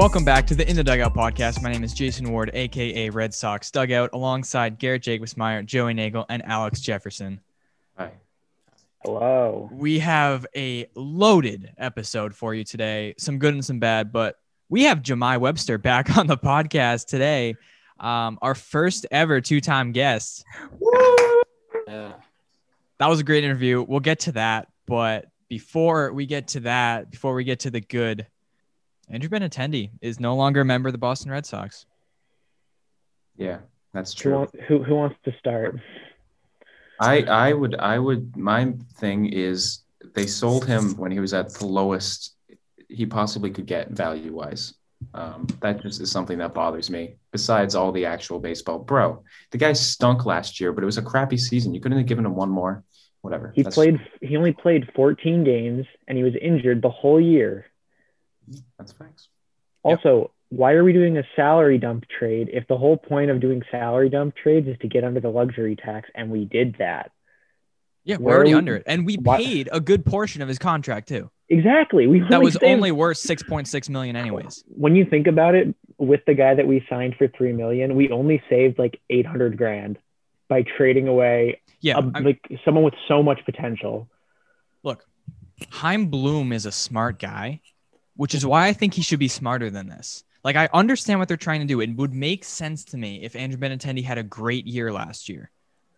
Welcome back to the In the Dugout podcast. My name is Jason Ward, aka Red Sox Dugout, alongside Garrett Jacobsmeyer, Joey Nagel, and Alex Jefferson. Hi. Hello. We have a loaded episode for you today. Some good and some bad, but we have Jahmai Webster back on the podcast today. Um, our first ever two-time guest. Yeah. That was a great interview. We'll get to that, but before we get to that, before we get to the good, Andrew Benintendi is no longer a member of the Boston Red Sox. Yeah, that's Who, true. wants, who, who wants to start? I I would I would my thing is they sold him when he was at the lowest he possibly could get value wise. Um, that just is something that bothers me. Besides all the actual baseball, bro, the guy stunk last year, but it was a crappy season. You couldn't have given him one more. Whatever. He That's- played. He only played 14 games, and he was injured the whole year. That's facts. Yep. Also, why are we doing a salary dump trade if the whole point of doing salary dump trades is to get under the luxury tax, and we did that? Yeah, we're Where already we- under it, and we why- paid a good portion of his contract too. Exactly. We That was saved- only worth six point six million, anyways. when you think about it. With the guy that we signed for three million, we only saved like 800 grand by trading away Yeah, a, I'm- like someone with so much potential. look, Chaim Bloom is a smart guy, which is why I think he should be smarter than this. Like, I understand what they're trying to do. It would make sense to me if Andrew Benintendi had a great year last year,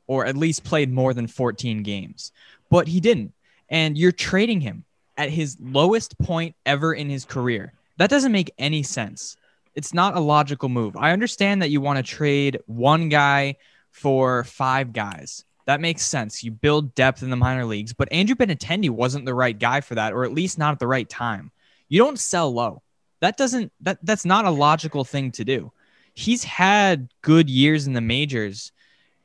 or at least played more than 14 games, but he didn't. And you're trading him at his lowest point ever in his career. That doesn't make any sense. It's not a logical move. I understand that you want to trade one guy for five guys. That makes sense. You build depth in the minor leagues, but Andrew Benintendi wasn't the right guy for that, or at least not at the right time. You don't sell low. That doesn't that that's not a logical thing to do. He's had good years in the majors,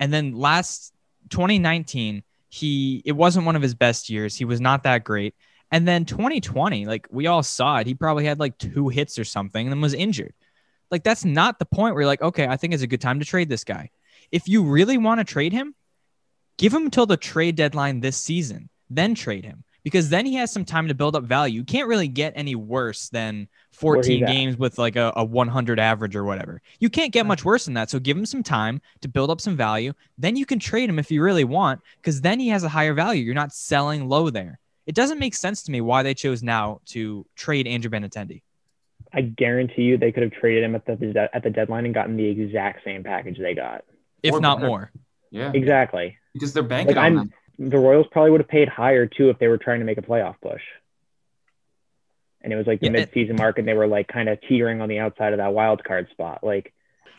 and then last 2019, he it wasn't one of his best years. He was not that great. And then 2020, like we all saw it, he probably had like two hits or something and then was injured. Like that's not the point where you're like, okay, I think it's a good time to trade this guy. If you really want to trade him, give him until the trade deadline this season, then trade him because then he has some time to build up value. You can't really get any worse than 14 games with like a, a 100 average or whatever. You can't get much worse than that. So give him some time to build up some value. Then you can trade him if you really want because then he has a higher value. You're not selling low there. It doesn't make sense to me why they chose now to trade Andrew Benintendi. I guarantee you they could have traded him at the at the deadline and gotten the exact same package they got. if Or not better. more. Yeah. Exactly. Because they're banking Like, on I'm- that. The Royals probably would have paid higher too if they were trying to make a playoff push. And it was like the Yeah, and- mid-season mark, and they were like kind of teetering on the outside of that wild card spot. Like,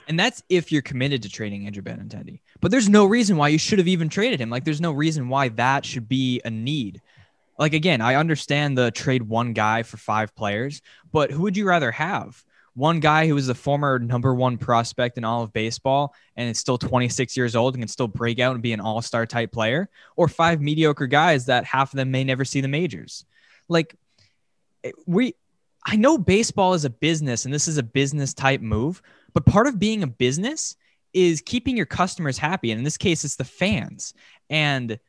And that's if you're committed to trading Andrew Benintendi. But there's no reason why you should have even traded him. Like there's no reason why that should be a need. Like again, I understand the trade one guy for five players, but who would you rather have? One guy who is the former number one prospect in all of baseball and is still 26 years old and can still break out and be an all-star type player, or five mediocre guys that half of them may never see the majors. Like eh, we I know baseball is a business and this is a business type move, but part of being a business is keeping your customers happy. And in this case, it's the fans. And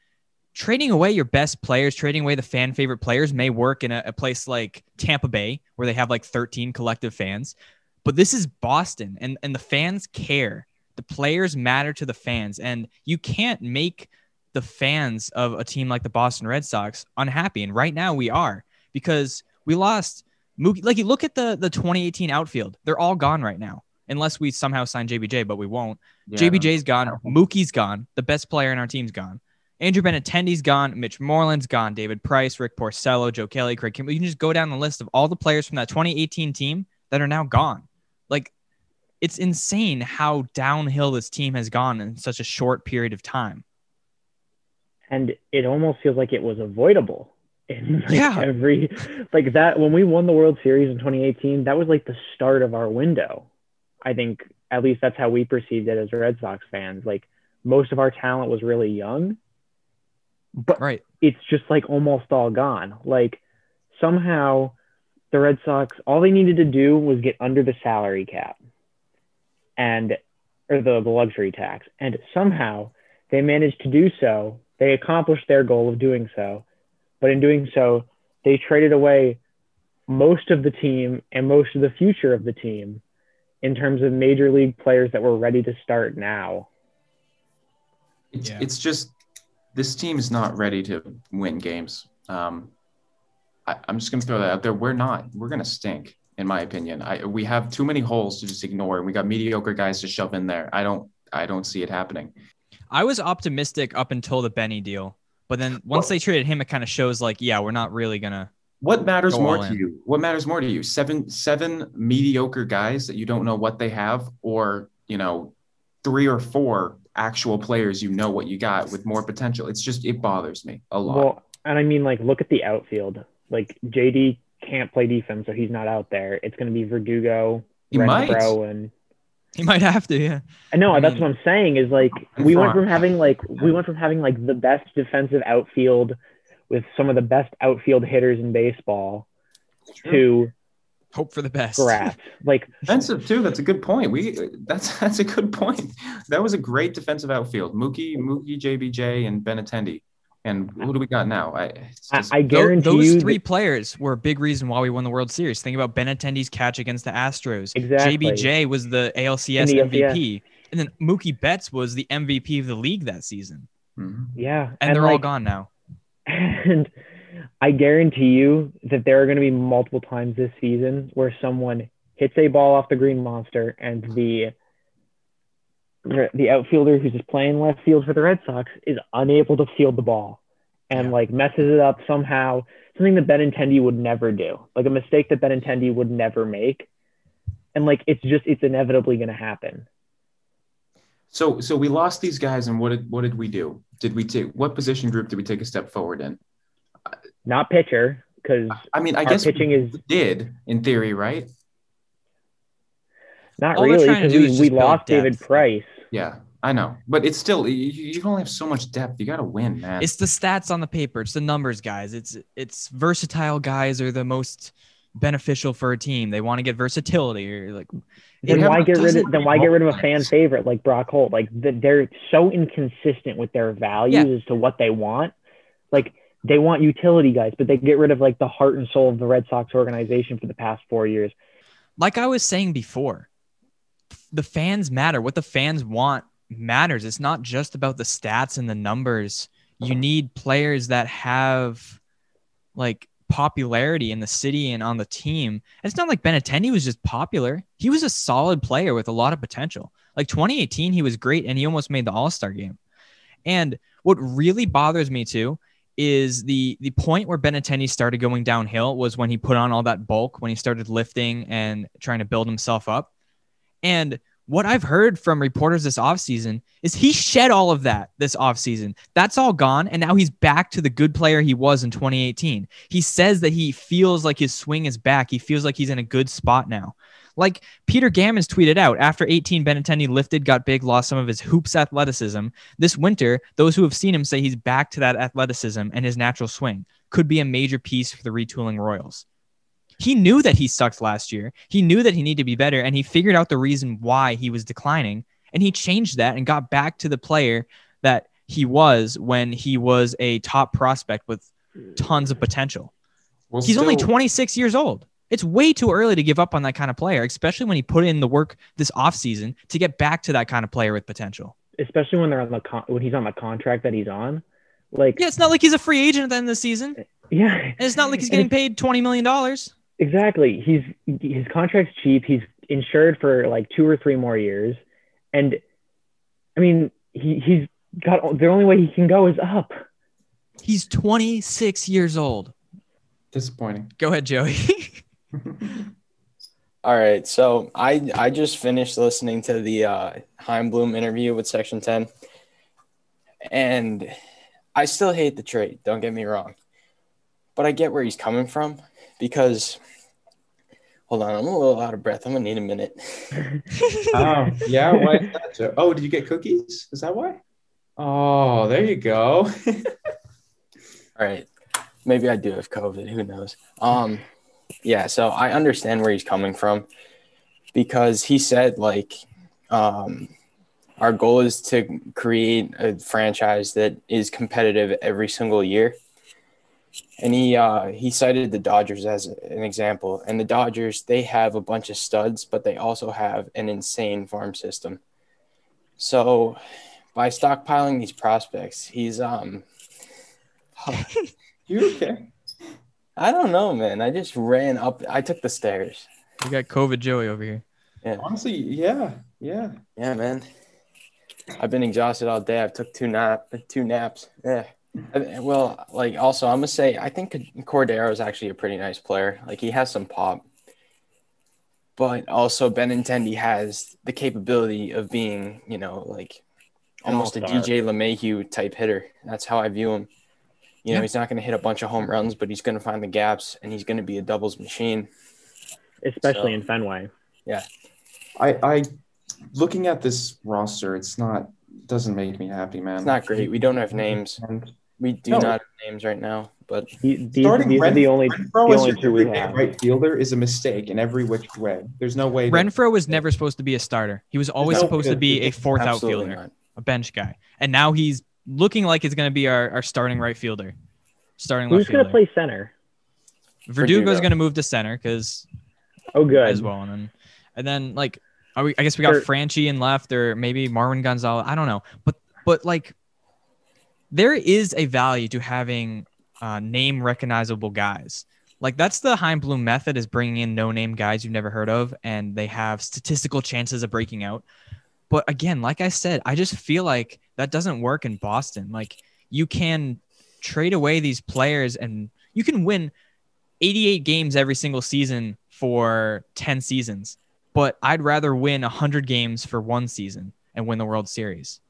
trading away your best players, trading away the fan favorite players may work in a, a place like Tampa Bay, where they have like 13 collective fans. But this is Boston, and, and the fans care. The players matter to the fans. And you can't make the fans of a team like the Boston Red Sox unhappy. And right now we are because we lost Mookie. Like you look at the, the 2018 outfield, they're all gone right now unless we somehow sign JBJ, but we won't. Yeah, JBJ's gone. Mookie's gone. The best player in our team's gone. Andrew Benintendi's gone. Mitch Moreland's gone. David Price, Rick Porcello, Joe Kelly, Craig Kimbrel. You can just go down the list of all the players from that 2018 team that are now gone. Like, it's insane how downhill this team has gone in such a short period of time. and it almost feels like it was avoidable in like Yeah. every like that when we won the World Series in 2018. That was like the start of our window. I think at least that's how we perceived it as Red Sox fans. Like most of our talent was really young, but Right. it's just like almost all gone. Like somehow the Red Sox, all they needed to do was get under the salary cap and or the, the luxury tax. And somehow they managed to do so. They accomplished their goal of doing so. But in doing so, they traded away most of the team and most of the future of the team in terms of major league players that were ready to start now. It's, Yeah. it's just this team is not ready to win games. Um, I, I'm just going to throw that out there. We're not. We're going to stink, in my opinion. I, we have too many holes to just ignore, and we got mediocre guys to shove in there. I don't. I don't see it happening. I was optimistic up until the Benny deal, but then once they traded him, it kind of shows like, yeah, we're not really gonna. What matters more to in. you? What matters more to you? Seven seven mediocre guys that you don't know what they have, or you know, three or four actual players you know what you got with more potential. It's just it bothers me a lot. Well, and I mean, like, look at the outfield. Like, JD can't play defense, so he's not out there. It's going to be Verdugo, he might. Renfroe, and He might have to, yeah. I know I that's mean- what I'm saying is like we went from having like we went from having like the best defensive outfield with some of the best outfield hitters in baseball to Hope for the best. grass. Like Defensive too. That's a good point. We that's that's a good point. That was a great defensive outfield. Mookie, Mookie, JBJ, and Ben Benintendi. And who do we got now? I, it's I, just- I guarantee those you three that- players were a big reason why we won the World Series. Think about Ben Benintendi's catch against the Astros. Exactly. JBJ was the ALCS the MVP, and then Mookie Betts was the MVP of the league that season. Mhm. yeah, And, they're all gone now. And I guarantee you that there are going to be multiple times this season where someone hits a ball off the green monster and the the outfielder who's just playing left field for the Red Sox is unable to field the ball and Yeah. like messes it up somehow. Something that Benintendi would never do, like a mistake that Benintendi would never make, and like it's just it's inevitably going to happen. So so we lost these guys, and what did what did we do? Did we take what position group did we take a step forward in? Not pitcher because I mean, I guess pitching is- did in theory, right? not All really trying to because do we, is we just build lost David. Price. Yeah, I know, but it's still you, you only have so much depth. You got to win, man. It's the stats on the paper. It's the numbers, guys. It's it's versatile guys are the most beneficial for a team. They want to get versatility or like Then why get rid of then why get rid of a fan Holt- favorite like Brock Holt? Like th- they're so inconsistent with their values Yeah. as to what they want. Like they want utility guys, but they get rid of like the heart and soul of the Red Sox organization for the past four years. like I was saying before, the fans matter. What the fans want matters. It's not just about the stats and the numbers. You need players that have like popularity in the city and on the team. It's not like Benintendi was just popular. He was a solid player with a lot of potential. Like 2018, he was great and he almost made the All-Star game. And what really bothers me too is the the point where Benintendi started going downhill was when he put on all that bulk, when he started lifting and trying to build himself up. And what I've heard from reporters this offseason is he shed all of that this offseason. That's all gone. And now he's back to the good player he was in 2018. He says that he feels like his swing is back. He feels like he's in a good spot now. Like Peter Gammons tweeted out after 18, Benintendi lifted, got big, lost some of his hoops athleticism. This winter, those who have seen him say he's back to that athleticism and his natural swing could be a major piece for the retooling Royals. He knew that he sucked last year. He knew that he needed to be better, and he figured out the reason why he was declining. And he changed that and got back to the player that he was when he was a top prospect with tons of potential. Well, He's only 26 years old. It's way too early to give up on that kind of player, especially when he put in the work this offseason to get back to that kind of player with potential. Especially when they're on the con- when he's on the contract that he's on. Like Yeah, it's not like he's a free agent at the end of the season. Yeah. And it's not like he's getting paid $20 million. Exactly. He's his contract's cheap. He's insured for like two or three more years, and I mean he he's got the only way he can go is up. He's 26 years old. disappointing. Go ahead, Joey. All right, so I I just finished listening to the uh, Chaim Bloom interview with Section Ten, and I still hate the trade. Don't get me wrong, but I get where he's coming from because. Hold on, I'm a little out of breath. I'm gonna need a minute. oh yeah, why is that? Joe? Oh, did you get cookies? Is that why? Oh, there you go. All right, maybe I do have COVID. Who knows? Um, yeah. So I understand where he's coming from because he said like, um, our goal is to create a franchise that is competitive every single year. and he uh, he cited the Dodgers as an example. And the Dodgers, they have a bunch of studs, but they also have an insane farm system. So by stockpiling these prospects, he's um. You okay? I don't know, man. I just ran up. I took the stairs. You got COVID Joey over here. Yeah. Honestly, yeah, yeah. Yeah, man. I've been exhausted all day. I've took two nap two naps. Yeah. Well, like also, I'm gonna say I think Cordero is actually a pretty nice player. Like he has some pop, but also Benintendi has the capability of being, you know, like almost a. DJ LeMahieu type hitter. That's how I view him. You know, Yeah. he's not gonna hit a bunch of home runs, but he's gonna find the gaps, and he's gonna be a doubles machine. especially So- in Fenway. Yeah. I, I, looking at this roster, it's not doesn't make me happy, man. It's not great. We don't have names. We do No. not have names right now, but He, these starting these are the only Renfroe the only two we have. right fielder is a mistake in every which way. There's no way. that- Renfroe was never supposed to be a starter. He was always no supposed to good- be a fourth absolutely outfielder, not. a bench guy, and now he's looking like he's going to be our, our starting right fielder, starting Who's left going to play center? Verdugo's Verdugo. going to move to center because Oh, good. as well, and then and then like are we, I guess we got Sure. Franchy in left or maybe Marwin Gonzalez. I don't know, but but like there is a value to having uh, name recognizable guys. Like that's the Chaim Bloom method is bringing in no name guys you've never heard of, and they have statistical chances of breaking out. But again, like I said, I just feel like that doesn't work in Boston. Like you can trade away these players and you can win 88 games every single season for 10 seasons. But I'd rather win 100 games for one season and win the World Series.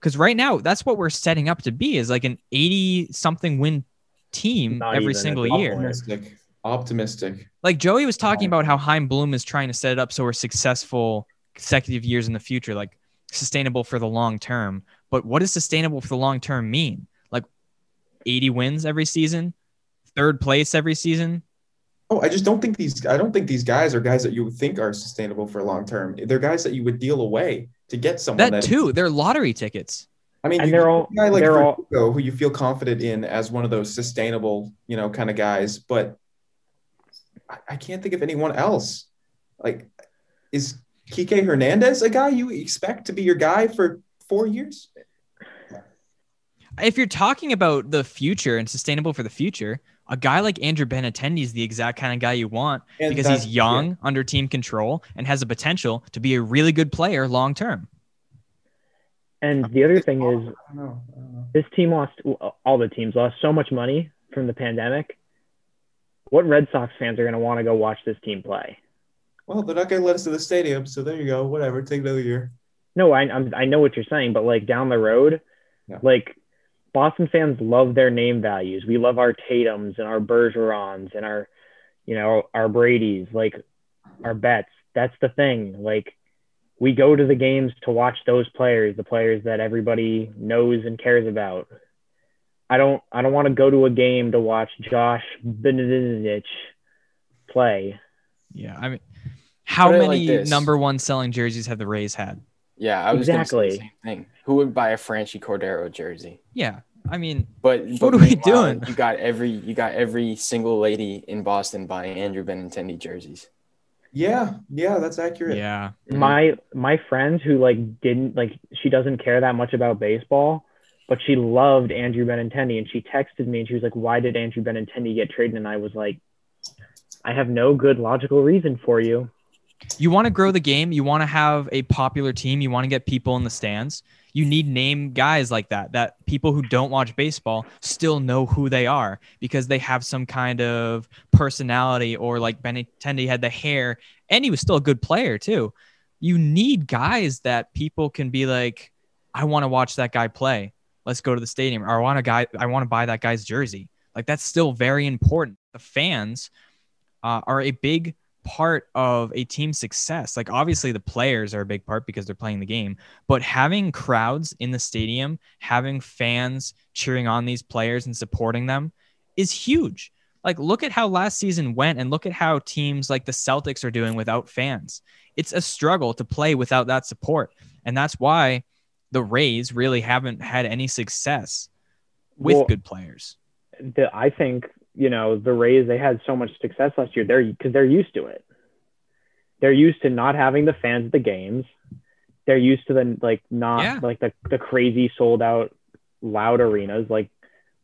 Because right now, that's what we're setting up to be is like an 80 something win team Not every single year. optimistic. Optimistic. Like Joey was talking about how Chaim Bloom is trying to set it up so we're successful consecutive years in the future, like sustainable for the long term. But what does sustainable for the long term mean? Like 80 wins every season, third place every season. Oh, I just don't think these. I don't think these guys are guys that you would think are sustainable for long term. They're guys that you would deal away to get someone. That too, they're lottery tickets. I mean, And you they're all- guy like they're all- who you feel confident in as one of those sustainable, you know, kind of guys. But I, I can't think of anyone else. Like, is Kike Hernandez a guy you expect to be your guy for four years? If you're talking about the future and sustainable for the future, a guy like Andrew Benintendi is the exact kind of guy you want And because he's young, under team control, and has the potential to be a really good player long term. And the other thing is, I don't know. I don't know. this team lost all the teams lost so much money from the pandemic. What Red Sox fans are going to want to go watch this team play? Well, they're not going to let us to the stadium, so there you go. Whatever. Take another year. No, I I'm, I know what you're saying, but like down the road, Yeah. like Boston fans love their name values. We love our Tatum's and our Bergerons and our, you know, our Brady's, like our Betts. That's the thing. Like we go to the games to watch those players, the players that everybody knows and cares about. I don't I don't want to go to a game to watch Josh Benedict play. Yeah, I mean, how Put it like many number one selling jerseys have the Rays had? Yeah, I was gonna say the Exactly. same thing. Who would buy a Franchy Cordero jersey? Yeah, I mean, But, What are we doing? You got every you got every single lady in Boston buying Andrew Benintendi jerseys. Yeah. Yeah, that's accurate. yeah, Mhm. my my friend who like didn't like she doesn't care that much about baseball but she loved andrew benintendi and she texted me and she was like why did andrew benintendi get traded and i was like i have no good logical reason for you you want to grow the game. You want to have a popular team. You want to get people in the stands. You need name guys like that. That people who don't watch baseball still know who they are because they have some kind of personality, or like Benintendi had the hair, and he was still a good player too. You need guys that people can be like, I want to watch that guy play. Let's go to the stadium. Or I want a guy. I want to buy that guy's jersey. Like that's still very important. The fans uh, are a big part of a team's success. Like obviously the players are a big part because they're playing the game, but having crowds in the stadium, having fans cheering on these players and supporting them is huge. Like look at how last season went and look at how teams like the Celtics are doing without fans. It's a struggle to play without that support. And that's why the Rays really haven't had any success with Well, good players. the, I think you know the Rays they had so much success last year. They're because they're used to it. They're used to not having the fans at the games. They're used to the like not Yeah. like the the crazy sold out loud arenas like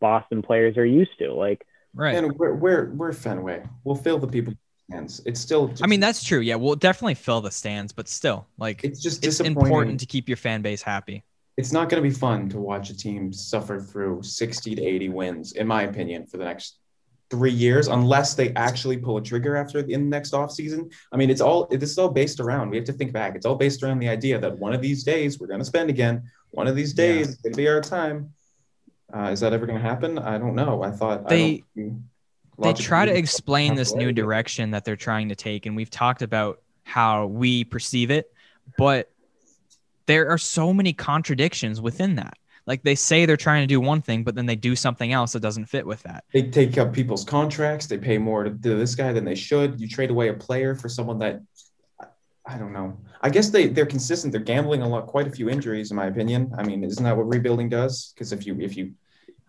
Boston players are used to. Like Right. And we're we're we're Fenway. We'll fill the people hands. It's still. I mean, that's true. Yeah, we'll definitely fill the stands, but still, like, it's just it's important to keep your fan base happy. It's not going to be fun to watch a team suffer through 60 to 80 wins, in my opinion, for the next three years, unless they actually pull a trigger after in the next offseason. I mean, it's all this is all based around. We have to think back. It's all based around the idea that one of these days we're going to spend again. One of these Yeah. days it's going to be our time. Uh, is that ever going to happen? I don't know. I thought I They- don't- They try to explain this new direction that they're trying to take, and we've talked about how we perceive it, but there are so many contradictions within that. Like they say they're trying to do one thing, but then they do something else that doesn't fit with that. they take up people's contracts. They pay more to, to this guy than they should. You trade away a player for someone that I don't know. I guess they they're consistent. They're gambling a lot, quite a few injuries, in my opinion. I mean, isn't that what rebuilding does? Because if you if you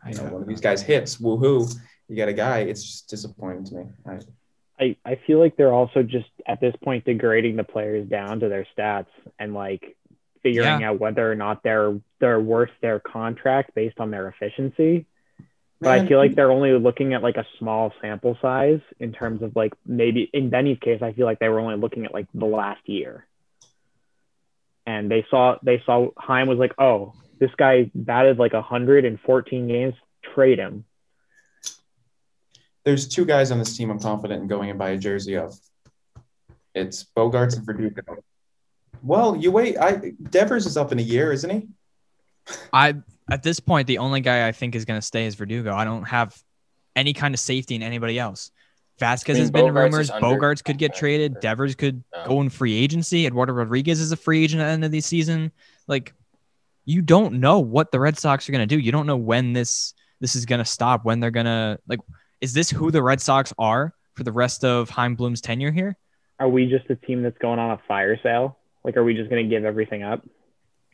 you know don't one of these guys hits, woohoo, you got a guy. It's just disappointing to me. I, I, I feel like they're also just at this point degrading the players down to their stats and like figuring out whether or not they're they're worth their contract based on their efficiency. But I feel like they're only looking at like a small sample size in terms of like maybe in Benny's case, I feel like they were only looking at like the last year. And they saw they saw Chaim was like, oh, this guy batted like hundred in 14 games, trade him. there's two guys on this team I'm confident in going and buy a jersey of. It's Bogaerts and Verdugo. Well, you wait. I Devers is up in a year, isn't he? I at this point, the only guy I think is going to stay is Verdugo. I don't have any kind of safety in anybody else. Vazquez I mean, has been Bogaerts rumors. under Bogaerts could get traded. or- Devers could No. go in free agency. Eduardo Rodriguez is a free agent at the end of the season. Like, you don't know what the Red Sox are going to do. You don't know when this this is going to stop. When they're going to like, is this who the Red Sox are for the rest of Chaim Bloom's tenure here? Are we just a team that's going on a fire sale? Like, are we just going to give everything up?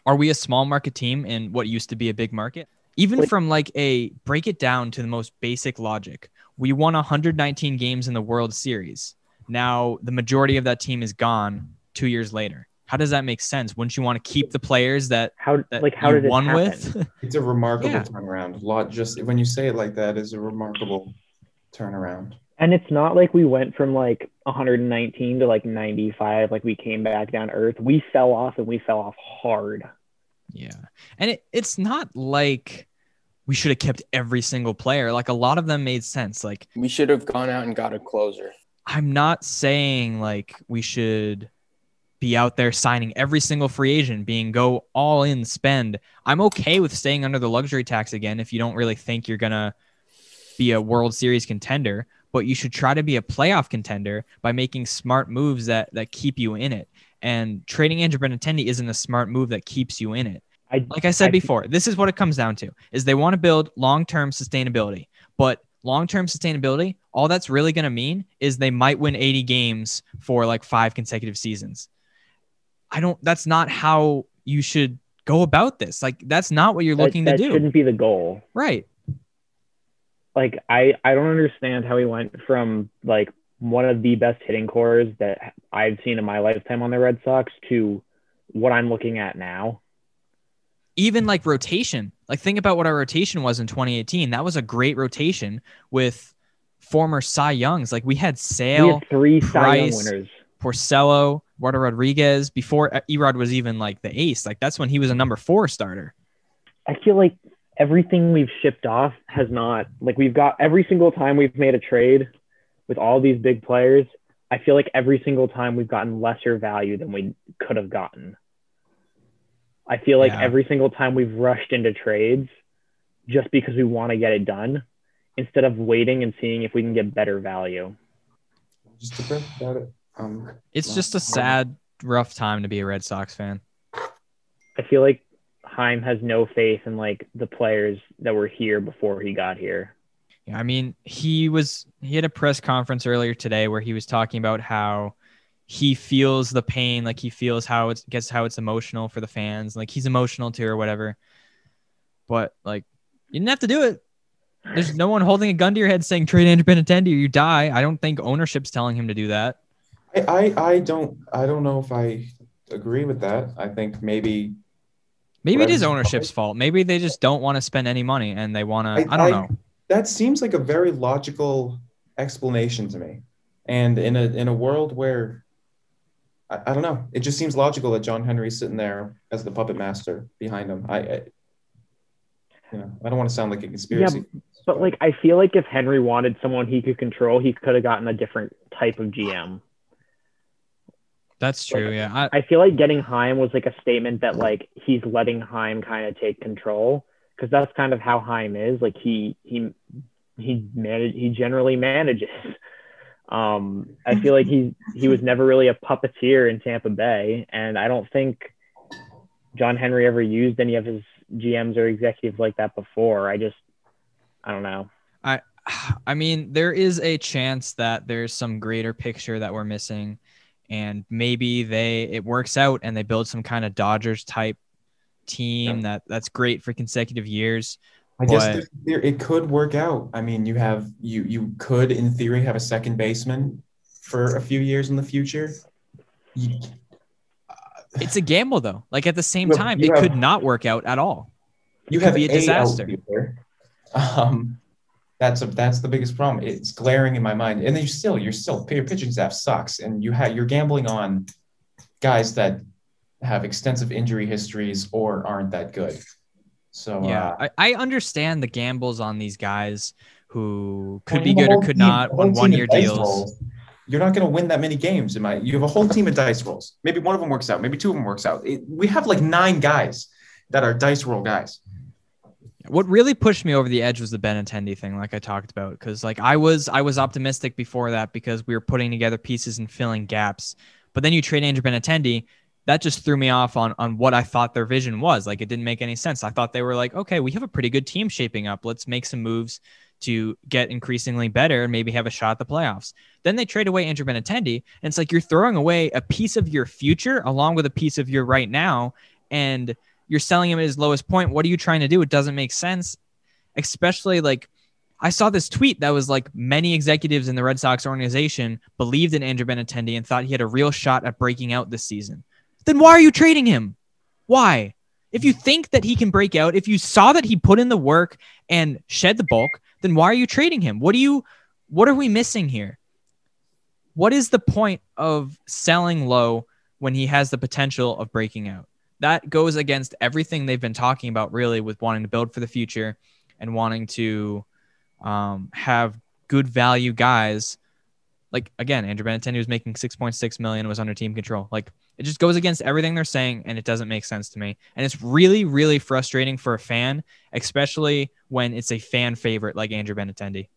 Are we a small market team in what used to be a big market? Even Like- from like a break it down to the most basic logic, we won 119 games in the World Series. Now the majority of that team is gone two years later. How does that make sense? Wouldn't you want to keep the players that, How that like how you did it won happen? with? It's a remarkable Yeah. turnaround. Lot just when you say it like that is a remarkable turnaround. And it's not like we went from like 119 to like 95, like we came back down to earth. We fell off and we fell off hard. yeah, and it, it's not like we should have kept every single player. Like a lot of them made sense. Like We should have gone out and got a closer. I'm not saying like we should be out there signing every single free agent, being go all in spend. I'm okay with staying under the luxury tax again if you don't really think you're gonna be a World Series contender, but you should try to be a playoff contender by making smart moves that that keep you in it. And trading Andrew Benintendi isn't a smart move that keeps you in it I like I said I- before, this is what it comes down to: is they want to build long-term sustainability. But long-term sustainability, all that's really going to mean is they might win 80 games for like five consecutive seasons. I don't. That's not how you should go about this. Like that's not what you're that, looking that to do, That shouldn't be the goal. right? Like I I don't understand how we went from like one of the best hitting cores that I've seen in my lifetime on the Red Sox to what I'm looking at now. Even like rotation. Like think about what our rotation was in 2018. That was a great rotation with former Cy Youngs. Like we had we Sale, had three Cy Young winners. Porcello, Eduardo Rodriguez before Erod was even like the ace. Like that's when he was a number four starter. I feel like everything we've shipped off has not like we've got every single time we've made a trade with all these big players. I feel like every single time we've gotten lesser value than we could have gotten. I feel like Yeah. every single time we've rushed into trades just because we want to get it done instead of waiting and seeing if we can get better value. Just depressed about it. Um, It's Wow. just a sad, rough time to be a Red Sox fan. I feel like Chaim has no faith in like the players that were here before he got here. Yeah, I mean, he was he had a press conference earlier today where he was talking about how he feels the pain, like he feels how it's gets how it's emotional for the fans, like he's emotional too or whatever. But like you didn't have to do it. There's no one holding a gun to your head saying trade Andrew Benintendi or you die. I don't think ownership's telling him to do that. I, I I don't I don't know if I agree with that. I think maybe Maybe it is Right. ownership's fault. Maybe they just don't want to spend any money and they want to. I- I, don't I- know. that seems like a very logical explanation to me. And in a in a world where I, I don't know, it just seems logical that John Henry's sitting there as the puppet master behind him. I, I you know, I don't want to sound like a conspiracy. Yeah, But like, I feel like if Henry wanted someone he could control, he could have gotten a different type of GM. That's true. Yeah. I, I feel like getting Chaim was like a statement that like he's letting Chaim kind of take control because that's kind of how Chaim is. Like he he he manage he generally manages. Um, I feel like he he was never really a puppeteer in Tampa Bay, and I don't think John Henry ever used any of his GMs or executives like that before. I just I don't know. I I mean, there is a chance that there's some greater picture that we're missing, and maybe they it works out and they build some kind of Dodgers type team Yeah. that that's great for consecutive years. I guess But- there, there, it could work out. I mean, you have you you could in theory have a second baseman for a few years in the future. You, It's a gamble though. Like at the same time, you it have- could not work out at all. you could have be a disaster. Um, that's a that's the biggest problem. It's glaring in my mind. And then you still you're still your pitching staff sucks, and you have you're gambling on guys that have extensive injury histories or aren't that good. So Yeah, uh, I, I understand the gambles on these guys who could be good or could team- not on one year deals. rolls. You're not going to win that many games. In my, you have a whole team of dice rolls. Maybe one of them works out. Maybe two of them works out. It, we have like nine guys that are dice roll guys. What really pushed me over the edge was the Benintendi thing, like I talked about, because like I was I was optimistic before that because we were putting together pieces and filling gaps. But then you trade Andrew Benintendi, that just threw me off on on what I thought their vision was. Like it didn't make any sense. I thought they were like, okay, we have a pretty good team shaping up. Let's make some moves to get increasingly better and maybe have a shot at the playoffs. Then they trade away Andrew Benintendi, and it's like you're throwing away a piece of your future along with a piece of your right now, and you're selling him at his lowest point. What are you trying to do? It doesn't make sense, especially like. I saw this tweet that was like many executives in the Red Sox organization believed in Andrew Benintendi and thought he had a real shot at breaking out this season. Then why are you trading him? Why? If you think that he can break out, if you saw that he put in the work and shed the bulk, then why are you trading him? What do you what are we missing here? What is the point of selling low when he has the potential of breaking out? That goes against everything they've been talking about really with wanting to build for the future and wanting to um, have good value guys. Like again, Andrew Benintendi was making 6.6 million was under team control. Like it just goes against everything they're saying and it doesn't make sense to me. And it's really, really frustrating for a fan, especially when it's a fan favorite like Andrew Benintendi.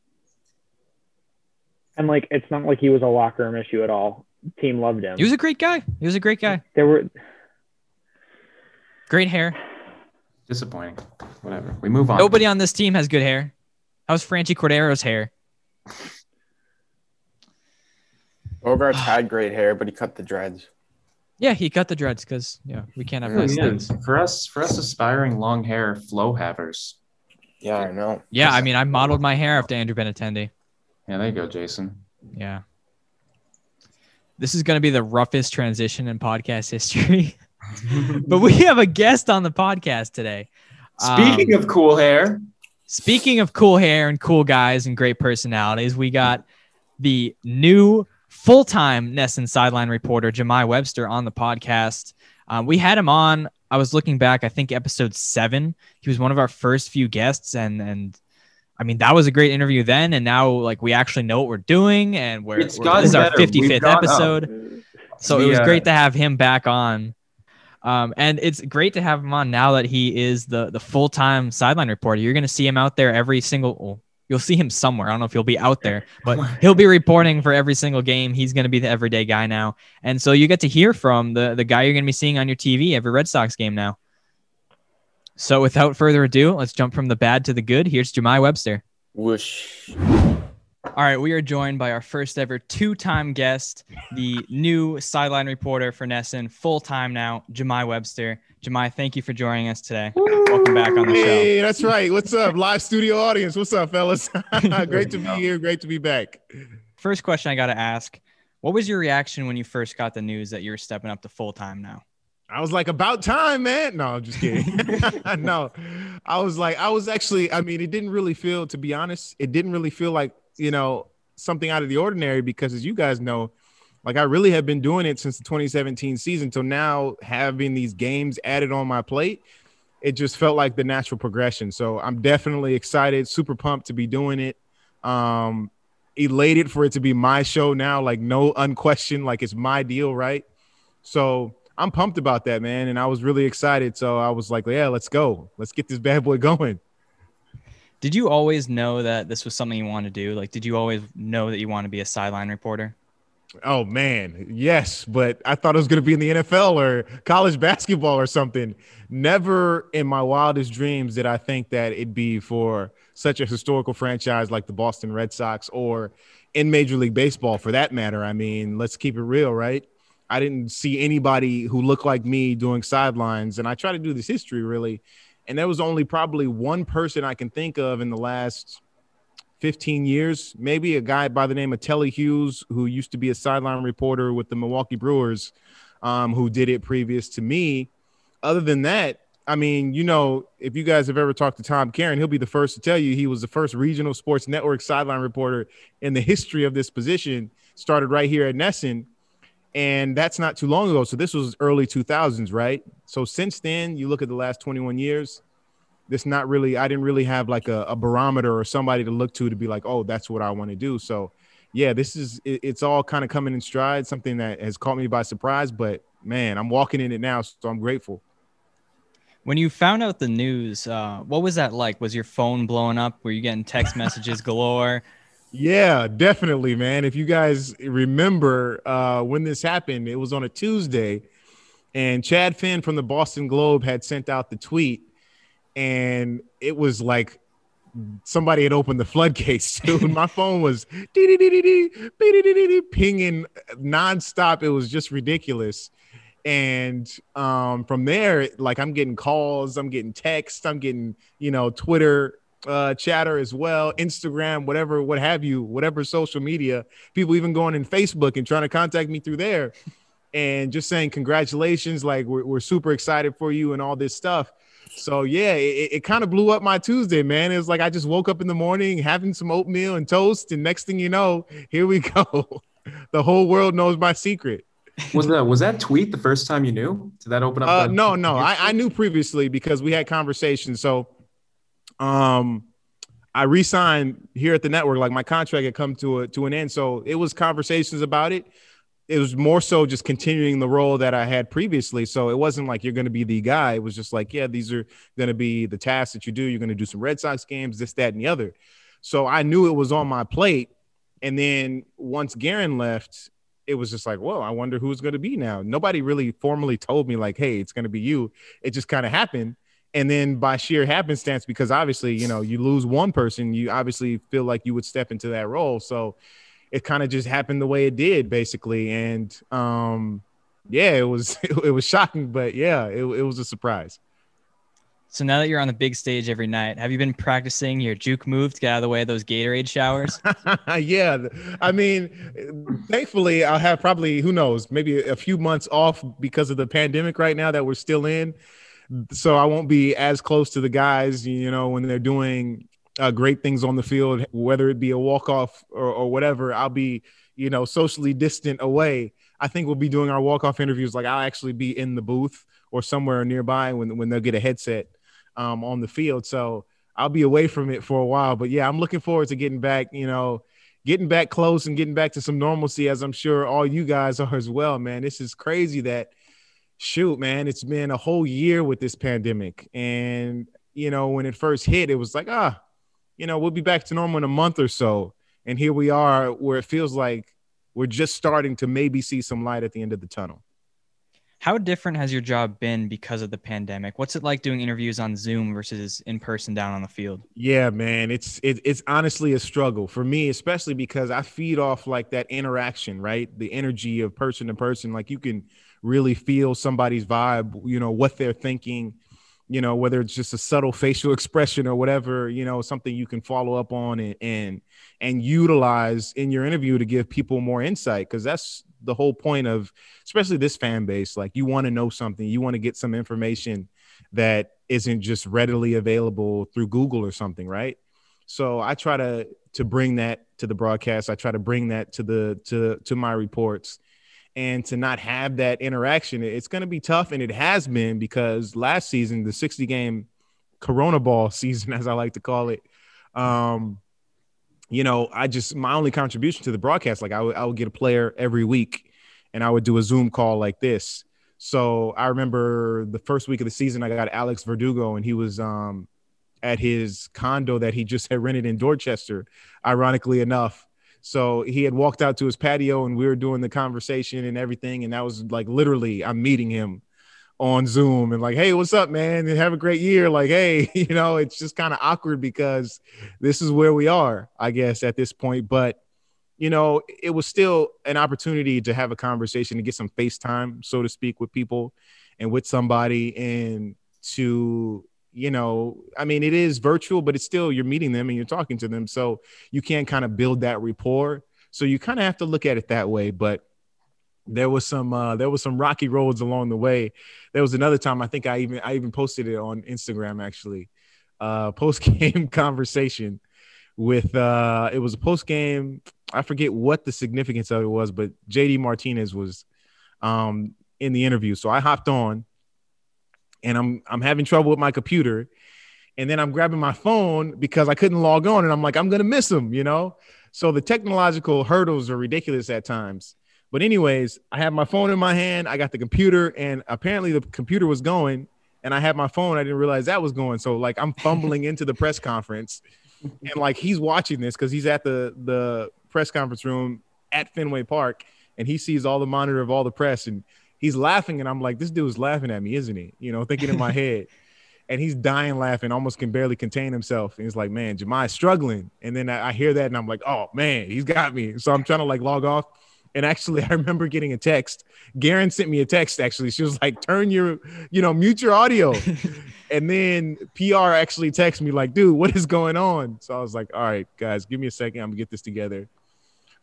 And like, it's not like he was a locker room issue at all. Team loved him. He was a great guy. He was a great guy. there were Great hair. Disappointing. Whatever. We move on. Nobody on this team has good hair. How's Franchy Cordero's hair? Bogaerts had great hair, but he cut the dreads. Yeah, he cut the dreads because yeah, we can't have Yeah, nice Yeah, things. for us, for us aspiring long hair flow havers. Yeah, I know. Yeah, I mean, I modeled my hair after Andrew Benintendi. Yeah, there you go, Jason. Yeah. This is going to be the roughest transition in podcast history. but we have a guest on the podcast today. Speaking of cool hair, Speaking of cool hair and cool guys and great personalities, we got the new full time NESN sideline reporter, Jahmai Webster, on the podcast. Um, we had him on. I was looking back, I think episode seven. He was one of our first few guests, and and I mean that was a great interview then. And now like we actually know what we're doing, and we're, It's we're- this is our fifty fifth fifty We've fifth gone up. episode. So it was uh, great to have him back on. Um, and it's great to have him on now that he is the the full time sideline reporter. You're going to see him out there every single. Well, you'll see him somewhere. I don't know if he'll be out there, but he'll be reporting for every single game. He's going to be the everyday guy now, and so you get to hear from the the guy you're going to be seeing on your TV every Red Sox game now. So without further ado, let's jump from the bad to the good. Here's Jahmai Webster. Whoosh. All right, we are joined by our first ever two-time guest, the new sideline reporter for NESN, full-time now, Jahmai Webster. Jahmai, thank you for joining us today. Welcome back on the show. Hey, that's right. What's up, live studio audience? What's up, fellas? Great to be here. Great to be back. First question I got to ask: What was your reaction when you first got the news that you were stepping up to full-time now? I was like, about time, man. No, I'm just kidding. no, I was like, I was actually, I mean, it didn't really feel, to be honest, it didn't really feel like, you know, something out of the ordinary because as you guys know, like I really have been doing it since the 2017 season. So now having these games added on my plate, it just felt like the natural progression. So I'm definitely excited, super pumped to be doing it. Um, elated for it to be my show now, like no unquestioned, like it's my deal, right? So I'm pumped about that, man. And I was really excited. So I was like, yeah, let's go. Let's get this bad boy going. Did you always know that this was something you wanted to do? Like, did you always know that you want to be a sideline reporter? Oh man, yes, but I thought it was going to be in the NFL or college basketball or something. Never in my wildest dreams did I think that it'd be for such a historical franchise like the Boston Red Sox or in Major League Baseball for that matter. I mean, let's keep it real, right? I didn't see anybody who looked like me doing sidelines. And I try to do this history really. And there was only probably one person I can think of in the last 15 years, maybe a guy by the name of Telly Hughes, who used to be a sideline reporter with the Milwaukee Brewers, um, who did it previous to me. Other than that, I mean, you know, if you guys have ever talked to Tom Caron, he'll be the first to tell you he was the first regional sports network sideline reporter in the history of this position. Started right here at NESN and that's not too long ago. So this was early 2000s, right? So since then, you look at the last 21 years. This not really. I didn't really have like a, a barometer or somebody to look to to be like, oh, that's what I want to do. So, yeah, this is it, it's all kind of coming in stride. Something that has caught me by surprise, but man, I'm walking in it now, so I'm grateful. When you found out the news, uh, what was that like? Was your phone blowing up? Were you getting text messages galore? Yeah, definitely, man. If you guys remember uh, when this happened, it was on a Tuesday, and Chad Finn from the Boston Globe had sent out the tweet, and it was like somebody had opened the floodgates. My phone was pinging nonstop. It was just ridiculous. And um, from there, like I'm getting calls, I'm getting texts, I'm getting you know Twitter uh, chatter as well, Instagram, whatever, what have you, whatever social media. People even going in Facebook and trying to contact me through there and just saying congratulations, like we're, we're super excited for you and all this stuff. So yeah, it, it kind of blew up my Tuesday, man. It was like I just woke up in the morning having some oatmeal and toast, and next thing you know, here we go. the whole world knows my secret. was that was that tweet the first time you knew? Did that open up? Uh, no, no, I, I knew previously because we had conversations. So um, I re-signed here at the network. Like my contract had come to a to an end, so it was conversations about it. It was more so just continuing the role that I had previously. So it wasn't like you're going to be the guy. It was just like, yeah, these are going to be the tasks that you do. You're going to do some Red Sox games, this, that, and the other. So I knew it was on my plate. And then once Guerin left, it was just like, well, I wonder who's going to be now. Nobody really formally told me like, hey, it's going to be you. It just kind of happened and then by sheer happenstance because obviously you know you lose one person you obviously feel like you would step into that role so it kind of just happened the way it did basically and um yeah it was it, was shocking but yeah it, it was a surprise so now that you're on the big stage every night, have you been practicing your juke move to get out of the way of those Gatorade showers? yeah. I mean, thankfully, I'll have probably, who knows, maybe a few months off because of the pandemic right now that we're still in so I won't be as close to the guys, you know, when they're doing uh, great things on the field, whether it be a walk off or, or whatever. I'll be, you know, socially distant away. I think we'll be doing our walk off interviews. Like I'll actually be in the booth or somewhere nearby when when they'll get a headset um, on the field. So I'll be away from it for a while. But yeah, I'm looking forward to getting back. You know, getting back close and getting back to some normalcy, as I'm sure all you guys are as well. Man, this is crazy that shoot, man, it's been a whole year with this pandemic. And, you know, when it first hit, it was like, ah, you know, we'll be back to normal in a month or so. And here we are where it feels like we're just starting to maybe see some light at the end of the tunnel. How different has your job been because of the pandemic? What's it like doing interviews on Zoom versus in person down on the field? Yeah, man, it's it, it's honestly a struggle for me, especially because I feed off like that interaction, right? The energy of person to person. Like you can really feel somebody's vibe, you know, what they're thinking, you know, whether it's just a subtle facial expression or whatever, you know, something you can follow up on and and, and utilize in your interview to give people more insight. Because that's the whole point of especially this fan base like you want to know something. You want to get some information that isn't just readily available through google or something right? So i try to to bring that to the broadcast. I try to bring that to the to to my reports and to not have that interaction it's going to be tough and it has been because last season the 60 game corona ball season as i like to call it um you know, I just my only contribution to the broadcast, like I would, I would get a player every week, and I would do a Zoom call like this. So I remember the first week of the season, I got Alex Verdugo, and he was um, at his condo that he just had rented in Dorchester, ironically enough. So he had walked out to his patio, and we were doing the conversation and everything, and that was like literally I'm meeting him on Zoom and like, hey, what's up, man? And have a great year. Like, hey, you know, it's just kind of awkward because this is where we are, I guess, at this point. But you know, it was still an opportunity to have a conversation to get some FaceTime, so to speak, with people and with somebody and to you know i mean it is virtual but it's still you're meeting them and you're talking to them so you can't kind of build that rapport so you kind of have to look at it that way but there was some uh, there was some rocky roads along the way. There was another time I think I even I even posted it on Instagram actually. Uh, post game conversation with uh, it was a post game. I forget what the significance of it was, but JD Martinez was um, in the interview. So I hopped on, and I'm I'm having trouble with my computer, and then I'm grabbing my phone because I couldn't log on, and I'm like I'm gonna miss him, you know. So the technological hurdles are ridiculous at times. But anyways, I have my phone in my hand. I got the computer, and apparently the computer was going, and I had my phone. I didn't realize that was going. So like I'm fumbling into the press conference, and like he's watching this because he's at the the press conference room at Fenway Park, and he sees all the monitor of all the press, and he's laughing, and I'm like, this dude's laughing at me, isn't he? You know, thinking in my head. And he's dying laughing, almost can barely contain himself. And he's like, man, Jahmai's struggling. And then I, I hear that and I'm like, oh man, he's got me. So I'm trying to like log off and actually, I remember getting a text. Guerin sent me a text. Actually, she was like, "Turn your, you know, mute your audio." and then PR actually texted me like, "Dude, what is going on?" So I was like, "All right, guys, give me a second. I'm gonna get this together."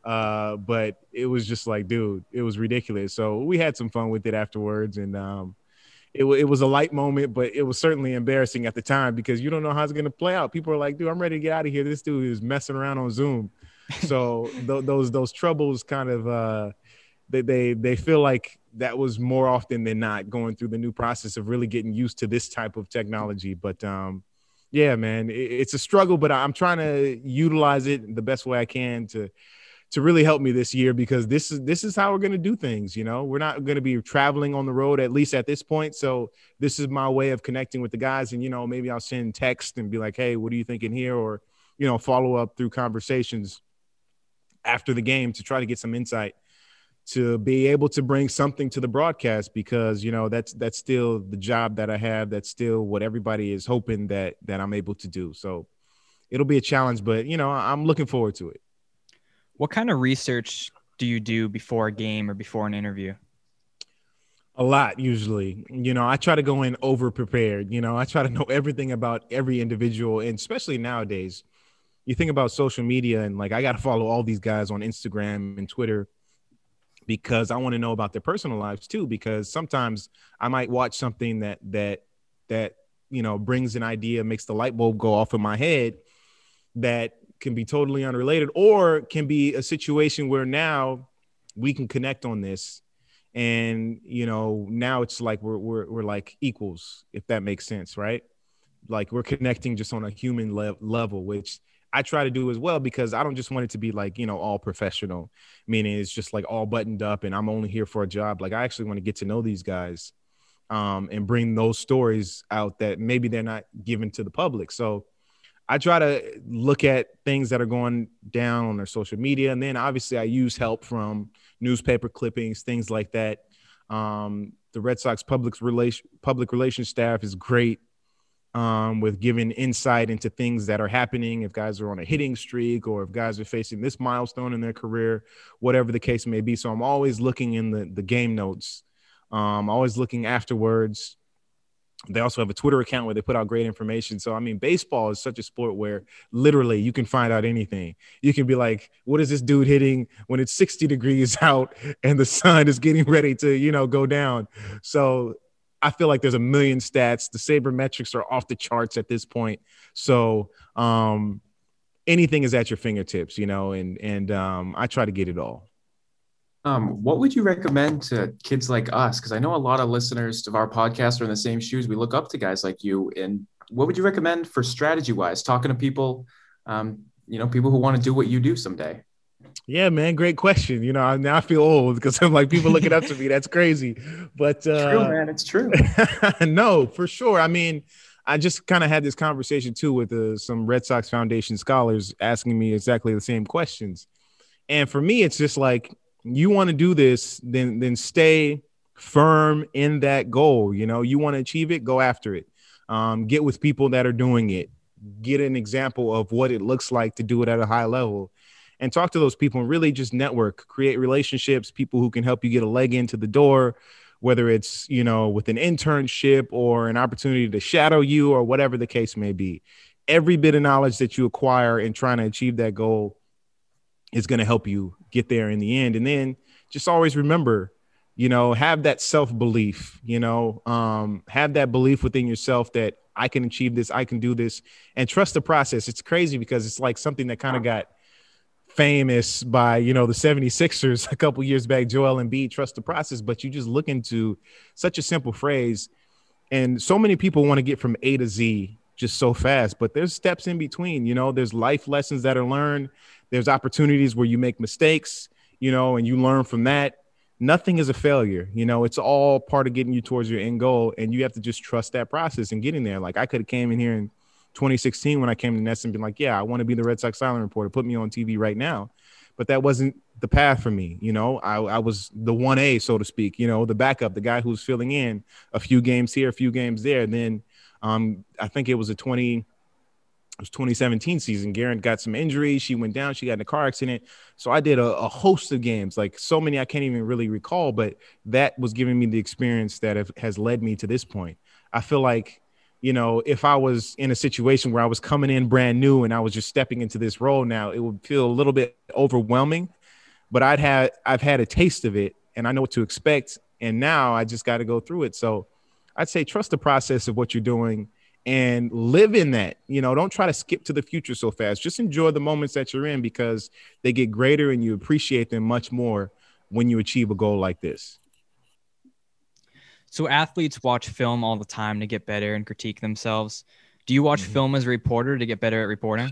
Uh, but it was just like, dude, it was ridiculous. So we had some fun with it afterwards, and um, it, it was a light moment, but it was certainly embarrassing at the time because you don't know how it's gonna play out. People are like, "Dude, I'm ready to get out of here." This dude is messing around on Zoom so th- those those troubles kind of uh, they, they they feel like that was more often than not going through the new process of really getting used to this type of technology. But um, yeah, man, it, it's a struggle, but I'm trying to utilize it the best way I can to to really help me this year because this is this is how we're going to do things you know? We're not going to be traveling on the road at least at this point. So this is my way of connecting with the guys and you know maybe i'll send text and be like hey what are you thinking here? Or you know follow up through conversations after the game to try to get some insight to be able to bring something to the broadcast because you know that's that's still the job that I have. That's still what everybody is hoping that that I'm able to do. So it'll be a challenge but you know I'm looking forward to it what kind of research do you do before a game or before an interview? A lot usually. You know I try to go in over prepared you know I try to know everything about every individual and especially nowadays. You think about social media and like I got to follow all these guys on Instagram and Twitter because I want to know about their personal lives too because sometimes I might watch something that that that you know brings an idea makes the light bulb go off in my head that can be totally unrelated or can be a situation where now we can connect on this and you know now it's like we're we're, we're like equals if that makes sense right like we're connecting just on a human le- level which I try to do as well because I don't just want it to be like, you know, all professional, meaning it's just like all buttoned up and I'm only here for a job. Like I actually want to get to know these guys um, and bring those stories out that maybe they're not given to the public. So I try to look at things that are going down on their social media. And then obviously I use help from newspaper clippings, things like that. Um, the Red Sox public relation public relations staff is great um, with giving insight into things that are happening. If guys are on a hitting streak or if guys are facing this milestone in their career, whatever the case may be. So I'm always looking in the the game notes. Um, always looking afterwards they also have a Twitter account where they put out great information. So, I mean, baseball is such a sport where literally you can find out anything. You can be like, what is this dude hitting when it's 60 degrees out and the sun is getting ready to, you know, go down? So, I feel like there's a million stats. The sabermetrics are off the charts at this point. So, um, anything is at your fingertips, you know, and, and, um, I try to get it all. Um, what would you recommend to kids like us? Because I know a lot of listeners of our podcast are in the same shoes. We look up to guys like you. And what would you recommend for strategy wise, talking to people, um, you know, people who want to do what you do someday? Yeah, man, great question. You know, now I feel old because I'm like people looking up to me. That's crazy, but uh, true, man, it's true. no, for sure. I mean, I just kind of had this conversation too with uh, some Red Sox Foundation scholars asking me exactly the same questions, and for me, it's just like you want to do this, then then stay firm in that goal. You know, you want to achieve it, go after it. Um, get with people that are doing it. Get an example of what it looks like to do it at a high level, and talk to those people and really just network, create relationships, people who can help you get a leg into the door. Whether it's you know with an internship or an opportunity to shadow you or whatever the case may be, every bit of knowledge that you acquire in trying to achieve that goal is going to help you get there in the end. And then just always remember, you know, have that self belief, you know, um, have that belief within yourself that I can achieve this, I can do this, and trust the process. It's crazy because it's like something that kind of got famous by, you know, the 76ers a couple years back, Joel Embiid, trust the process. But you just look into such a simple phrase. And so many people want to get from A to Z just so fast, but there's steps in between, you know, there's life lessons that are learned there's opportunities where you make mistakes, you know, and you learn from that. Nothing is a failure. You know, it's all part of getting you towards your end goal. And you have to just trust that process and getting there. Like I could have came in here in 2016 when I came to NESN and been like, yeah, I want to be the Red Sox silent reporter. Put me on TV right now. But that wasn't the path for me. You know, I, I was the 1A, so to speak, you know, the backup, the guy who's filling in a few games here, a few games there. And then um, I think it was a 20, it was 2017 season. Guerin got some injuries. She went down. She got in a car accident. So I did a, a, host of games, like so many I can't even really recall. But that was giving me the experience that have, has led me to this point. I feel like, you know, if I was in a situation where I was coming in brand new and I was just stepping into this role now, it would feel a little bit overwhelming. But I'd I've had a taste of it, and I know what to expect. And now I just got to go through it. So I'd say trust the process of what you're doing and live in that. You know, don't try to skip to the future so fast. Just enjoy the moments that you're in because they get greater and you appreciate them much more when you achieve a goal like this. So athletes watch film all the time to get better and critique themselves. Do you watch mm-hmm. film as a reporter to get better at reporting?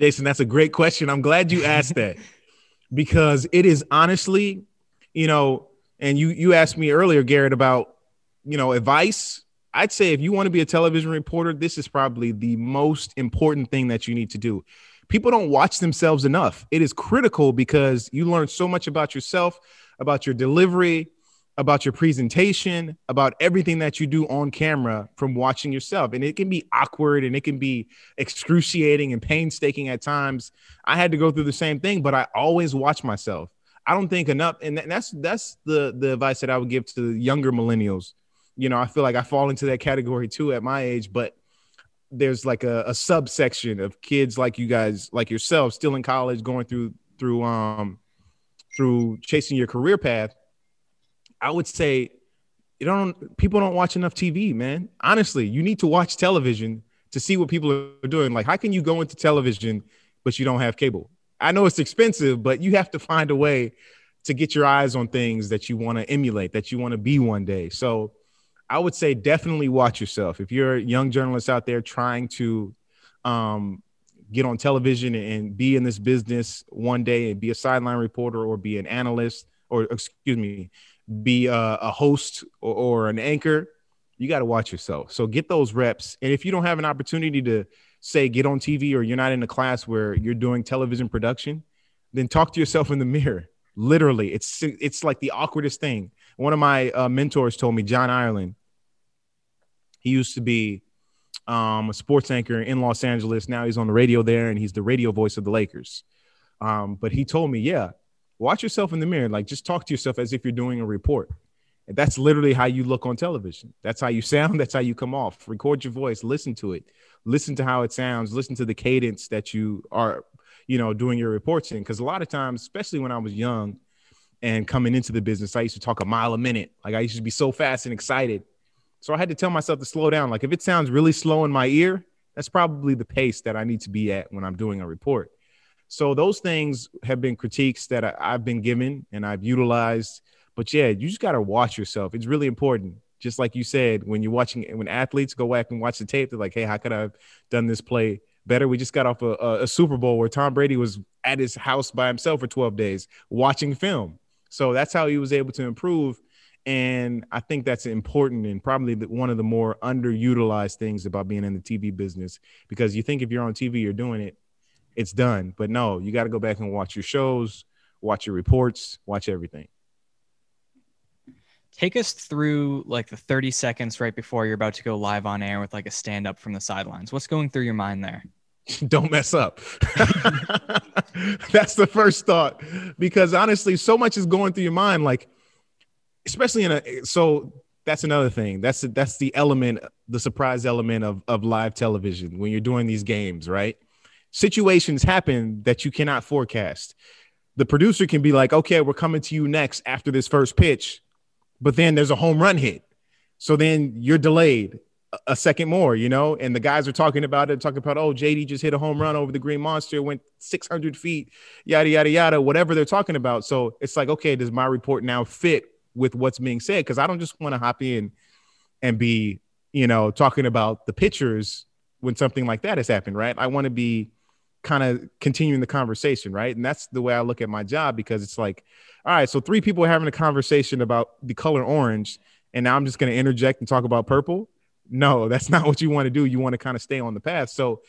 Jason, that's a great question. I'm glad you asked that because it is honestly, you know, and you you asked me earlier, Garrett, about you know advice I'd say if you want to be a television reporter, this is probably the most important thing that you need to do. People don't watch themselves enough. It is critical because you learn so much about yourself, about your delivery, about your presentation, about everything that you do on camera from watching yourself. And it can be awkward and it can be excruciating and painstaking at times. I had to go through the same thing, but I always watch myself. I don't think enough, and that's that's the the advice that I would give to younger millennials you know, I feel like I fall into that category too at my age, but there's like a, a subsection of kids like you guys, like yourself, still in college, going through through um through chasing your career path. I would say you don't people don't watch enough TV, man. Honestly, you need to watch television to see what people are doing. Like, how can you go into television but you don't have cable? I know it's expensive, but you have to find a way to get your eyes on things that you want to emulate, that you want to be one day. So I would say definitely watch yourself. If you're a young journalist out there trying to um, get on television and be in this business one day and be a sideline reporter or be an analyst or excuse me, be a, a host or, or an anchor, you got to watch yourself. So get those reps. And if you don't have an opportunity to say get on TV or you're not in a class where you're doing television production, then talk to yourself in the mirror. Literally, it's it's like the awkwardest thing. One of my uh, mentors told me, John Ireland. He used to be um, a sports anchor in Los Angeles. Now he's on the radio there, and he's the radio voice of the Lakers. Um, but he told me, yeah, watch yourself in the mirror. Like just talk to yourself as if you're doing a report. That's literally how you look on television. That's how you sound. That's how you come off. Record your voice, listen to it, listen to how it sounds, listen to the cadence that you are, you know, doing your reports in. Because a lot of times, especially when I was young and coming into the business, I used to talk a mile a minute. Like I used to be so fast and excited. So I had to tell myself to slow down. Like if it sounds really slow in my ear, that's probably the pace that I need to be at when I'm doing a report. So those things have been critiques that I, have been given and I've utilized but yeah, you just got to watch yourself. It's really important. Just like you said, when you're watching, when athletes go back and watch the tape, they're like, hey, how could I have done this play better? We just got off a, a, a Super Bowl where Tom Brady was at his house by himself for 12 days watching film. So that's how he was able to improve. And I think that's important and probably one of the more underutilized things about being in the TV business because you think if you're on TV, you're doing it, it's done. But no, you got to go back and watch your shows, watch your reports, watch everything take us through like the 30 seconds right before you're about to go live on air with like a stand up from the sidelines. What's going through your mind there? Don't mess up. That's the first thought because honestly, so much is going through your mind. Like, especially in a so that's another thing. That's that's the element, the surprise element of of live television when you're doing these games, right? Situations happen that you cannot forecast. The producer can be like, "Okay, we're coming to you next after this first pitch." But then there's a home run hit. So then you're delayed a second more, you know, and the guys are talking about it, talking about, oh, JD just hit a home run over the Green Monster, went 600 feet, yada, yada, yada, whatever they're talking about. So it's like, okay, does my report now fit with what's being said? Because I don't just want to hop in and be, you know, talking about the pitchers when something like that has happened, right? I want to be kind of continuing the conversation, right? And that's the way I look at my job because it's like, all right, so three people are having a conversation about the color orange, and now I'm just going to interject and talk about purple. No, that's not what you want to do. You want to kind of stay on the path. So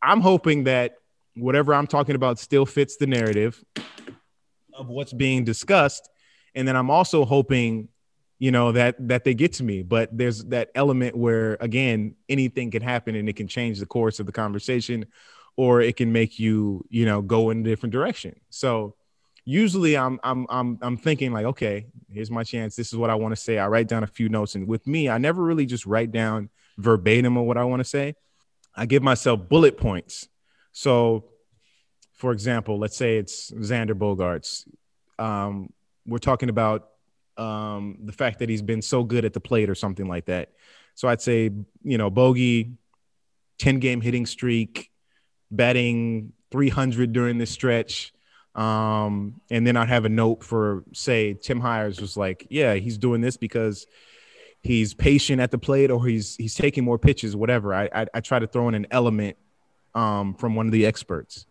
I'm hoping that whatever I'm talking about still fits the narrative of what's being discussed. And then I'm also hoping, you know, that that they get to me. But there's that element where again, anything can happen and it can change the course of the conversation or it can make you, you know, go in a different direction. So usually I'm I'm I'm I'm thinking like, okay, here's my chance. This is what I want to say. I write down a few notes, and with me, I never really just write down verbatim of what I want to say. I give myself bullet points. So, for example, let's say it's Xander Bogaerts. Um, we're talking about um, the fact that he's been so good at the plate or something like that. So I'd say, you know, bogey, 10 game hitting streak, batting 300 during this stretch, um, and then I'd have a note for, say, Tim Hires was like, yeah, he's doing this because he's patient at the plate or he's he's taking more pitches, whatever. I I, I try to throw in an element um, from one of the experts.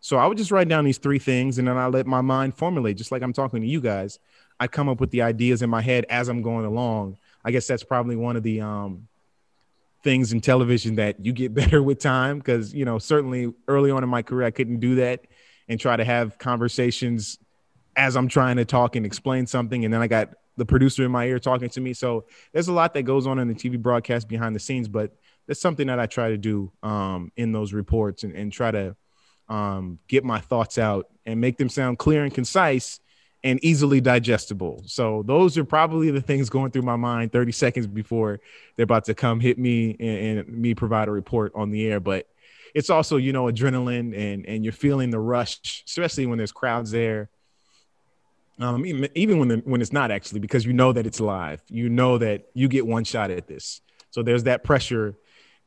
So I would just write down these three things and then I let my mind formulate, just like I'm talking to you guys. I come up with the ideas in my head as I'm going along. I guess that's probably one of the um, things in television that you get better with time because you know certainly early on in my career I couldn't do that and try to have conversations as I'm trying to talk and explain something. And then I got the producer in my ear talking to me. So there's a lot that goes on in the TV broadcast behind the scenes, but that's something that I try to do um, in those reports and, and try to um, get my thoughts out and make them sound clear and concise and easily digestible. So those are probably the things going through my mind 30 seconds before they're about to come hit me and, and me provide a report on the air. But it's also you know adrenaline and and you're feeling the rush, especially when there's crowds there. Um, even, even when the, when it's not actually because you know that it's live, you know that you get one shot at this. So there's that pressure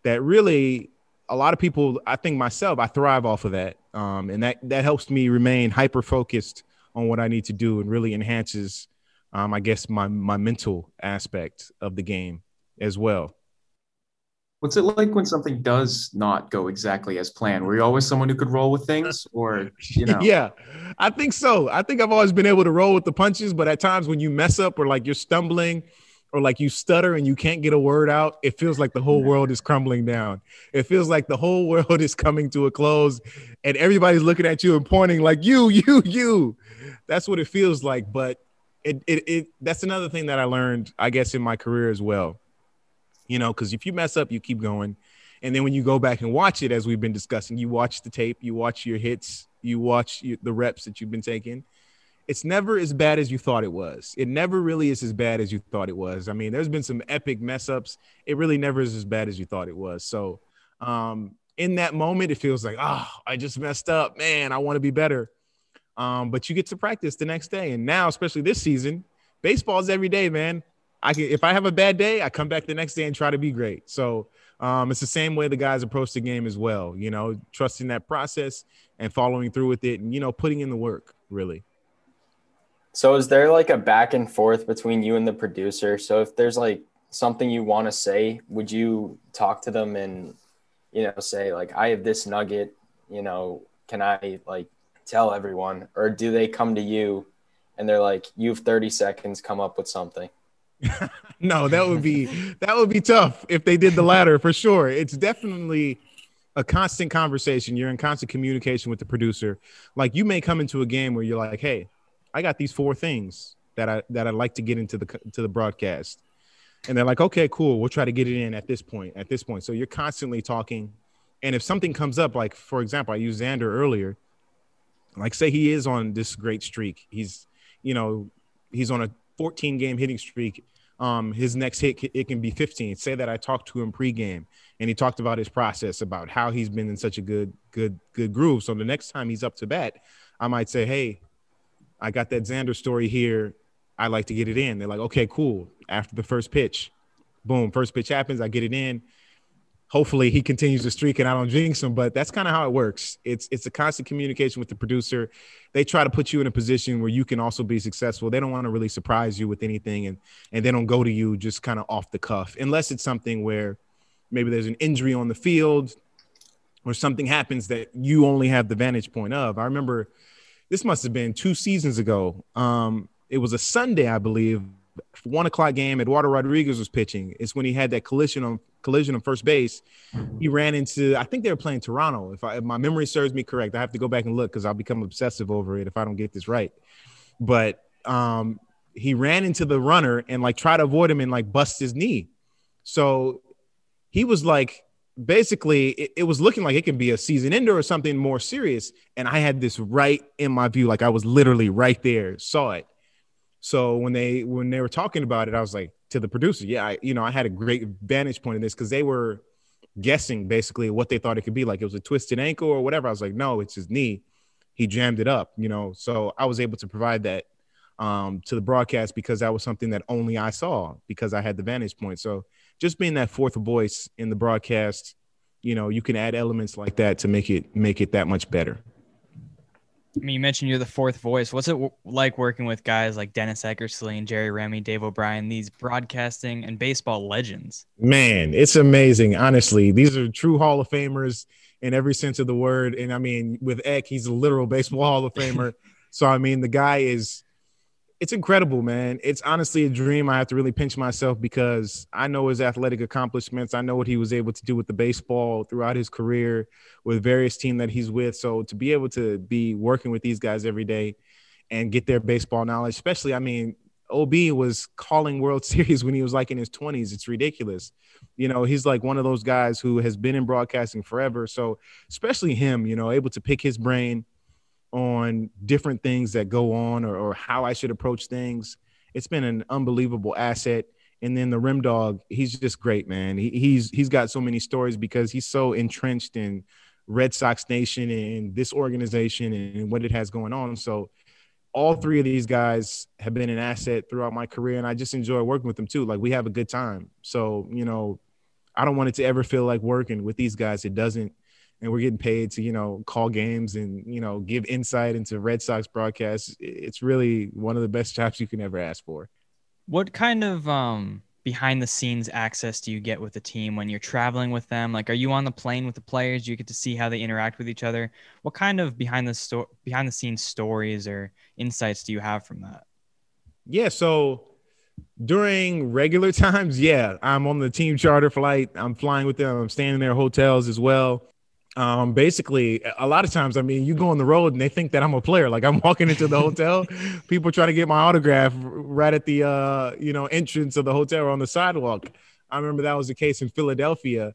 that really a lot of people. I think myself, I thrive off of that, um, and that that helps me remain hyper focused on what I need to do and really enhances, um, I guess, my my mental aspect of the game as well. What's it like when something does not go exactly as planned? Were you always someone who could roll with things, or you know? yeah, I think so. I think I've always been able to roll with the punches, but at times when you mess up or like you're stumbling, or like you stutter and you can't get a word out, it feels like the whole world is crumbling down. It feels like the whole world is coming to a close and everybody's looking at you and pointing like you, you, you. That's what it feels like. But it, it, it that's another thing that I learned, I guess, in my career as well. You know, because if you mess up, you keep going. And then when you go back and watch it, as we've been discussing, you watch the tape, you watch your hits, you watch the reps that you've been taking it's never as bad as you thought it was. It never really is as bad as you thought it was. I mean, there's been some epic mess ups. It really never is as bad as you thought it was. So, um, in that moment, it feels like, oh, I just messed up, man. I want to be better. Um, but you get to practice the next day, and now, especially this season, baseball's every day, man. I can if I have a bad day, I come back the next day and try to be great. So um, it's the same way the guys approach the game as well. You know, trusting that process and following through with it, and you know, putting in the work. Really. So is there like a back and forth between you and the producer? So if there's like something you want to say, would you talk to them and you know say like I have this nugget, you know, can I like tell everyone or do they come to you and they're like you have 30 seconds come up with something? no, that would be that would be tough if they did the latter for sure. It's definitely a constant conversation. You're in constant communication with the producer. Like you may come into a game where you're like, "Hey, I got these four things that I that I'd like to get into the to the broadcast. And they're like, okay, cool. We'll try to get it in at this point, at this point. So you're constantly talking. And if something comes up, like for example, I used Xander earlier, like say he is on this great streak. He's, you know, he's on a 14 game hitting streak. Um, his next hit it can be 15. Say that I talked to him pregame and he talked about his process, about how he's been in such a good, good, good groove. So the next time he's up to bat, I might say, Hey, I got that Xander story here. I like to get it in. They're like, okay, cool. After the first pitch, boom, first pitch happens. I get it in. Hopefully he continues the streak and I don't jinx him, but that's kind of how it works. It's it's a constant communication with the producer. They try to put you in a position where you can also be successful. They don't want to really surprise you with anything and and they don't go to you just kind of off the cuff unless it's something where maybe there's an injury on the field or something happens that you only have the vantage point of. I remember this must have been two seasons ago. Um, it was a Sunday, I believe, one o'clock game. Eduardo Rodriguez was pitching. It's when he had that collision on collision on first base. He ran into, I think they were playing Toronto. If, I, if my memory serves me correct, I have to go back and look because I'll become obsessive over it if I don't get this right. But um, he ran into the runner and like tried to avoid him and like bust his knee. So he was like basically it, it, was looking like it can be a season ender or something more serious. And I had this right in my view, like I was literally right there, saw it. So when they when they were talking about it, I was like to the producer, yeah, I, you know, I had a great vantage point in this because they were guessing basically what they thought it could be. Like it was a twisted ankle or whatever. I was like, no, it's his knee. He jammed it up, you know. So I was able to provide that um, to the broadcast because that was something that only I saw because I had the vantage point. So just being that fourth voice in the broadcast, you know, you can add elements like that to make it make it that much better. I mean, you mentioned you're the fourth voice. What's it w- like working with guys like Dennis Eckersley and Jerry Remy, Dave O'Brien, these broadcasting and baseball legends? Man, it's amazing. Honestly, these are true Hall of Famers in every sense of the word. And I mean, with Eck, he's a literal baseball Hall of Famer. so I mean, the guy is it's incredible, man. It's honestly a dream. I have to really pinch myself because I know his athletic accomplishments. I know what he was able to do with the baseball throughout his career with various teams that he's with. So to be able to be working with these guys every day and get their baseball knowledge, especially, I mean, OB was calling World Series when he was like in his 20s. It's ridiculous. You know, he's like one of those guys who has been in broadcasting forever. So, especially him, you know, able to pick his brain on different things that go on or, or how I should approach things. It's been an unbelievable asset. And then the RemDawg, he's just great, man. He, he's he's got so many stories because he's so entrenched in Red Sox Nation and this organization and what it has going on. So all three of these guys have been an asset throughout my career, and I just enjoy working with them too. Like we have a good time. So you know, I don't want it to ever feel like working with these guys. It doesn't and we're getting paid to you know call games and you know give insight into Red Sox broadcasts. It's really one of the best jobs you can ever ask for. What kind of um, behind the scenes access do you get with the team when you're traveling with them? Like, are you on the plane with the players? Do you get to see how they interact with each other? What kind of behind the sto- behind the scenes stories or insights do you have from that? Yeah, so during regular times, yeah, I'm on the team charter flight. I'm flying with them. I'm staying in their hotels as well. Um, basically, a lot of times, I mean, you go on the road and they think that I'm a player. Like I'm walking into the hotel, people try to get my autograph right at the uh, you know entrance of the hotel or on the sidewalk. I remember that was the case in Philadelphia.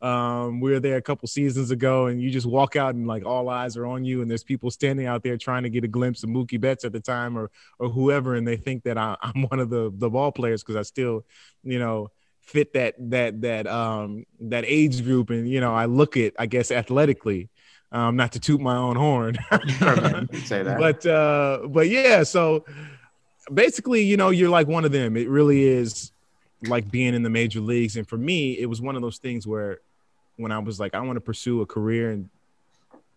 Um, we were there a couple seasons ago, and you just walk out and like all eyes are on you, and there's people standing out there trying to get a glimpse of Mookie Betts at the time or or whoever, and they think that I, am one of the the ball players because I still, you know, fit that that that um that age group, and you know, I look it, I guess, athletically. Um, not to toot my own horn, say that, but uh, but yeah, so basically, you know, you're like one of them. It really is like being in the major leagues. And for me, it was one of those things where when I was like, I want to pursue a career in,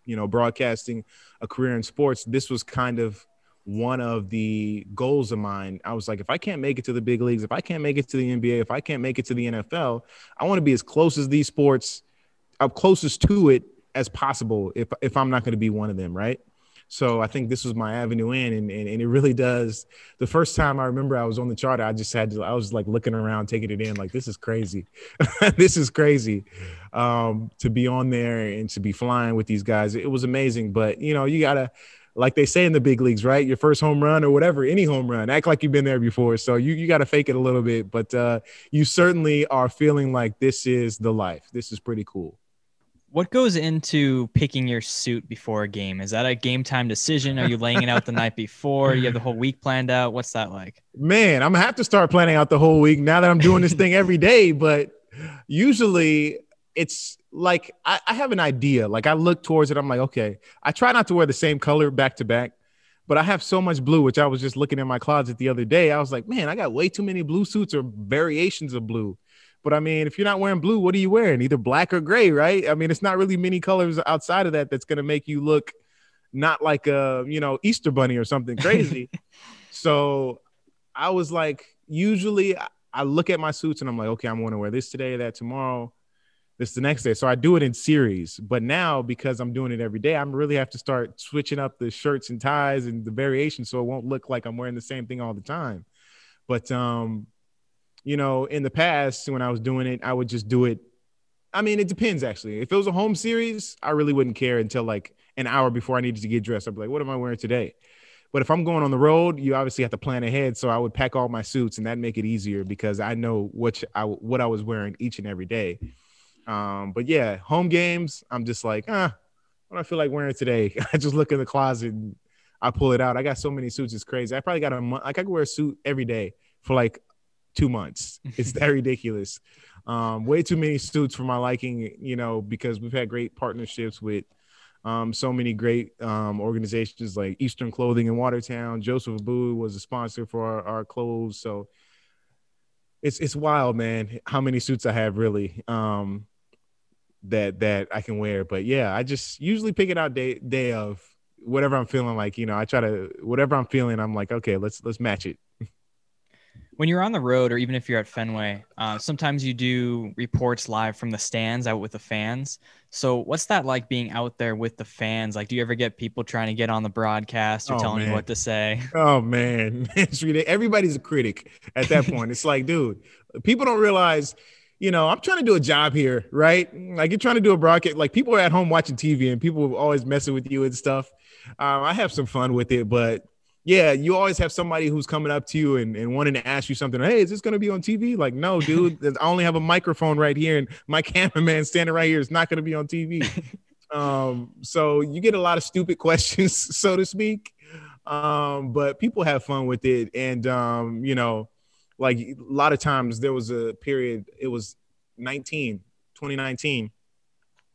you know, broadcasting, a career in sports, this was kind of one of the goals of mine. I was like, if I can't make it to the big leagues, if I can't make it to the NBA, if I can't make it to the NFL, I want to be as close as these sports, up closest to it as possible. If if I'm not going to be one of them, right? So I think this was my avenue in, and, and, and it really does. The first time I remember I was on the charter, I just had to, I was like looking around, taking it in, like, this is crazy. this is crazy um, to be on there and to be flying with these guys. It was amazing. But, you know, you got to, like they say in the big leagues, right? Your first home run or whatever, any home run, act like you've been there before. So you, you got to fake it a little bit, but uh, you certainly are feeling like this is the life. This is pretty cool. What goes into picking your suit before a game? Is that a game time decision? Are you laying it out the night before? You have the whole week planned out? What's that like? Man, I'm gonna have to start planning out the whole week now that I'm doing this thing every day. But usually it's like I, I have an idea. Like I look towards it, I'm like, okay, I try not to wear the same color back to back but I have so much blue, which I was just looking in my closet the other day. I was like, man, I got way too many blue suits or variations of blue. But I mean, if you're not wearing blue, what are you wearing? Either black or gray, right? I mean, it's not really many colors outside of that that's going to make you look not like a, you know, Easter bunny or something crazy. so I was like, usually I look at my suits and I'm like, okay, I'm going to wear this today, that tomorrow, this the next day. So I do it in series. But now because I'm doing it every day, I'm really have to start switching up the shirts and ties and the variation so it won't look like I'm wearing the same thing all the time. But um you know, in the past when I was doing it, I would just do it. I mean, it depends actually. If it was a home series, I really wouldn't care until like an hour before I needed to get dressed. I'd be like, what am I wearing today? But if I'm going on the road, you obviously have to plan ahead. So I would pack all my suits, and that make it easier because I know what I what I was wearing each and every day. Um, but yeah, home games, I'm just like, ah, what do I feel like wearing today? I just look in the closet and I pull it out. I got so many suits, it's crazy. I probably got a month. Like I could wear a suit every day for like two months. It's that ridiculous. Um, way too many suits for my liking, you know, because we've had great partnerships with um, so many great um, organizations like Eastern Clothing in Watertown. Joseph Abboud was a sponsor for our, our, clothes. So it's it's wild, man, how many suits I have really um, that that I can wear. But yeah, I just usually pick it out day day of whatever I'm feeling like. You know, I try to whatever I'm feeling. I'm like, okay, let's let's match it when you're on the road or even if you're at Fenway, uh, sometimes you do reports live from the stands out with the fans. So what's that like being out there with the fans? Like, do you ever get people trying to get on the broadcast or oh, telling man. you what to say? Oh man, everybody's a critic at that point. it's like, dude, people don't realize. You know, I'm trying to do a job here, right? Like you're trying to do a broadcast. Like people are at home watching TV, and people are always messing with you and stuff. Um, I have some fun with it, but yeah, you always have somebody who's coming up to you and, and wanting to ask you something. Hey, is this going to be on TV? Like, no, dude, I only have a microphone right here, and my cameraman standing right here is not going to be on TV. um, so you get a lot of stupid questions, so to speak. Um, but people have fun with it, and um, you know, like a lot of times there was a period. It was 19, 2019,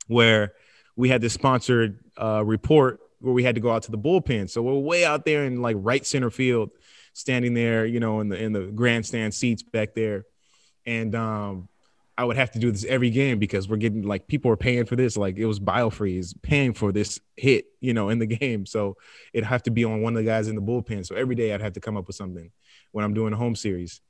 where we had this sponsored uh, report where we had to go out to the bullpen. So we're way out there in like right center field, standing there, you know, in the in the grandstand seats back there. And um I would have to do this every game because we're getting like people are paying for this. Like it was Biofreeze paying for this hit, you know, in the game. So it'd have to be on one of the guys in the bullpen. So every day I'd have to come up with something when I'm doing a home series.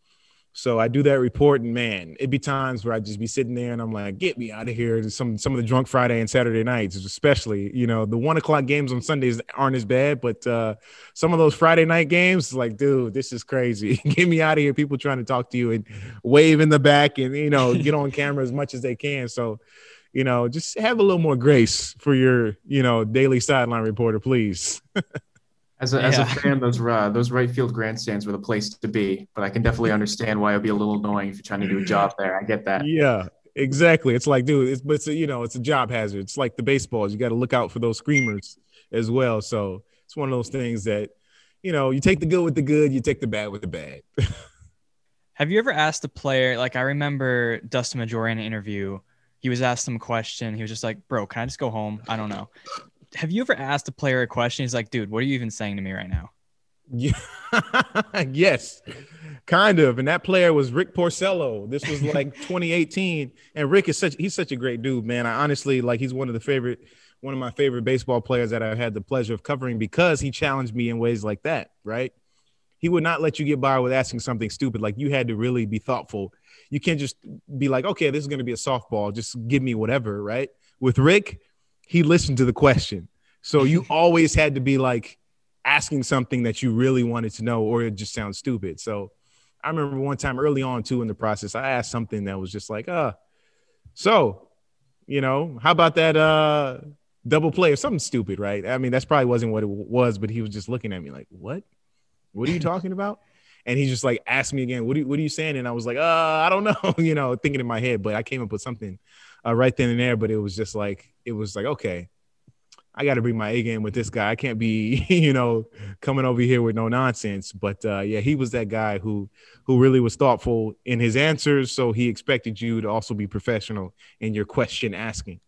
So I do that report, and man, it'd be times where I'd just be sitting there and I'm like, get me out of here. Some some of the drunk Friday and Saturday nights, especially, you know, the one o'clock games on Sundays aren't as bad, but uh, some of those Friday night games, like, dude, this is crazy. get me out of here. People trying to talk to you and wave in the back and you know, get on camera as much as they can. So, you know, just have a little more grace for your, you know, daily sideline reporter, please. As a, yeah. as a fan, those uh, those right field grandstands were the place to be. But I can definitely understand why it'd be a little annoying if you're trying to do a job there. I get that. Yeah, exactly. It's like, dude, it's but it's a, you know, it's a job hazard. It's like the baseballs. You got to look out for those screamers as well. So it's one of those things that, you know, you take the good with the good, you take the bad with the bad. Have you ever asked a player? Like I remember Dustin Majora in an interview. He was asked some question. He was just like, "Bro, can I just go home? I don't know." Have you ever asked a player a question? He's like, dude, what are you even saying to me right now? Yeah. yes, kind of. And that player was Rick Porcello. This was like 2018. And Rick is such he's such a great dude, man. I honestly like he's one of the favorite one of my favorite baseball players that I've had the pleasure of covering because he challenged me in ways like that, right? He would not let you get by with asking something stupid. Like you had to really be thoughtful. You can't just be like, okay, this is going to be a softball. Just give me whatever, right? With Rick, he listened to the question. So you always had to be like asking something that you really wanted to know, or it just sounds stupid. So I remember one time early on too in the process, I asked something that was just like, uh, so, you know, how about that uh double play or something stupid, right? I mean, that's probably wasn't what it was, but he was just looking at me like, what? What are you talking about? And he just like asked me again, what are you, what are you saying? And I was like, uh, I don't know, you know, thinking in my head, but I came up with something uh, right then and there. But it was just like it was like okay, I got to bring my A game with this guy. I can't be you know coming over here with no nonsense. But uh, yeah, he was that guy who who really was thoughtful in his answers. So he expected you to also be professional in your question asking.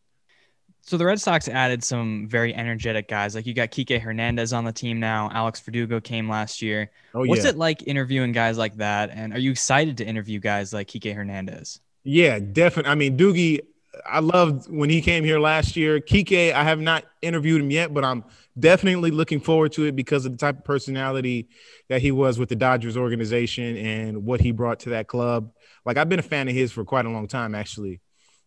So the Red Sox added some very energetic guys. Like you got Kike Hernandez on the team now. Alex Verdugo came last year. Oh, yeah. What's it like interviewing guys like that? And are you excited to interview guys like Kike Hernandez? Yeah, definitely. I mean, Doogie, I loved when he came here last year. Kike, I have not interviewed him yet, but I'm definitely looking forward to it because of the type of personality that he was with the Dodgers organization and what he brought to that club. Like I've been a fan of his for quite a long time, actually.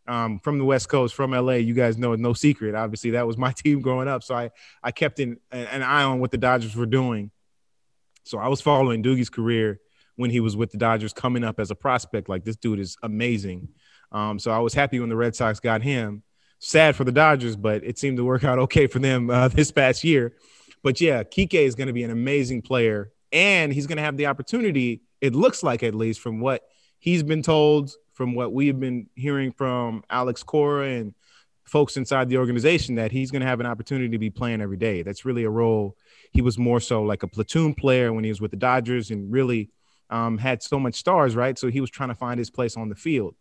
Um, from the West Coast, from LA, you guys know no secret. Obviously, that was my team growing up, so I I kept in, an eye on what the Dodgers were doing. So I was following Doogie's career when he was with the Dodgers, coming up as a prospect. Like this dude is amazing. Um, so I was happy when the Red Sox got him. Sad for the Dodgers, but it seemed to work out okay for them uh, this past year. But yeah, Kike is going to be an amazing player, and he's going to have the opportunity. It looks like, at least from what he's been told, from what we've been hearing from Alex Cora and folks inside the organization, that he's going to have an opportunity to be playing every day. That's really a role. He was more so like a platoon player when he was with the Dodgers, and really um, had so much stars, right? So he was trying to find his place on the field.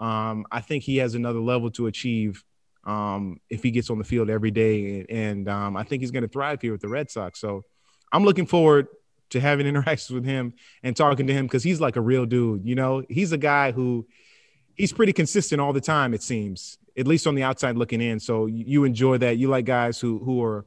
Um, I think he has another level to achieve um, if he gets on the field every day, and, and um, I think he's going to thrive here with the Red Sox. So I'm looking forward to having interactions with him and talking to him because he's like a real dude. You know, he's a guy who he's pretty consistent all the time. It seems, at least on the outside looking in. So you enjoy that. You like guys who who are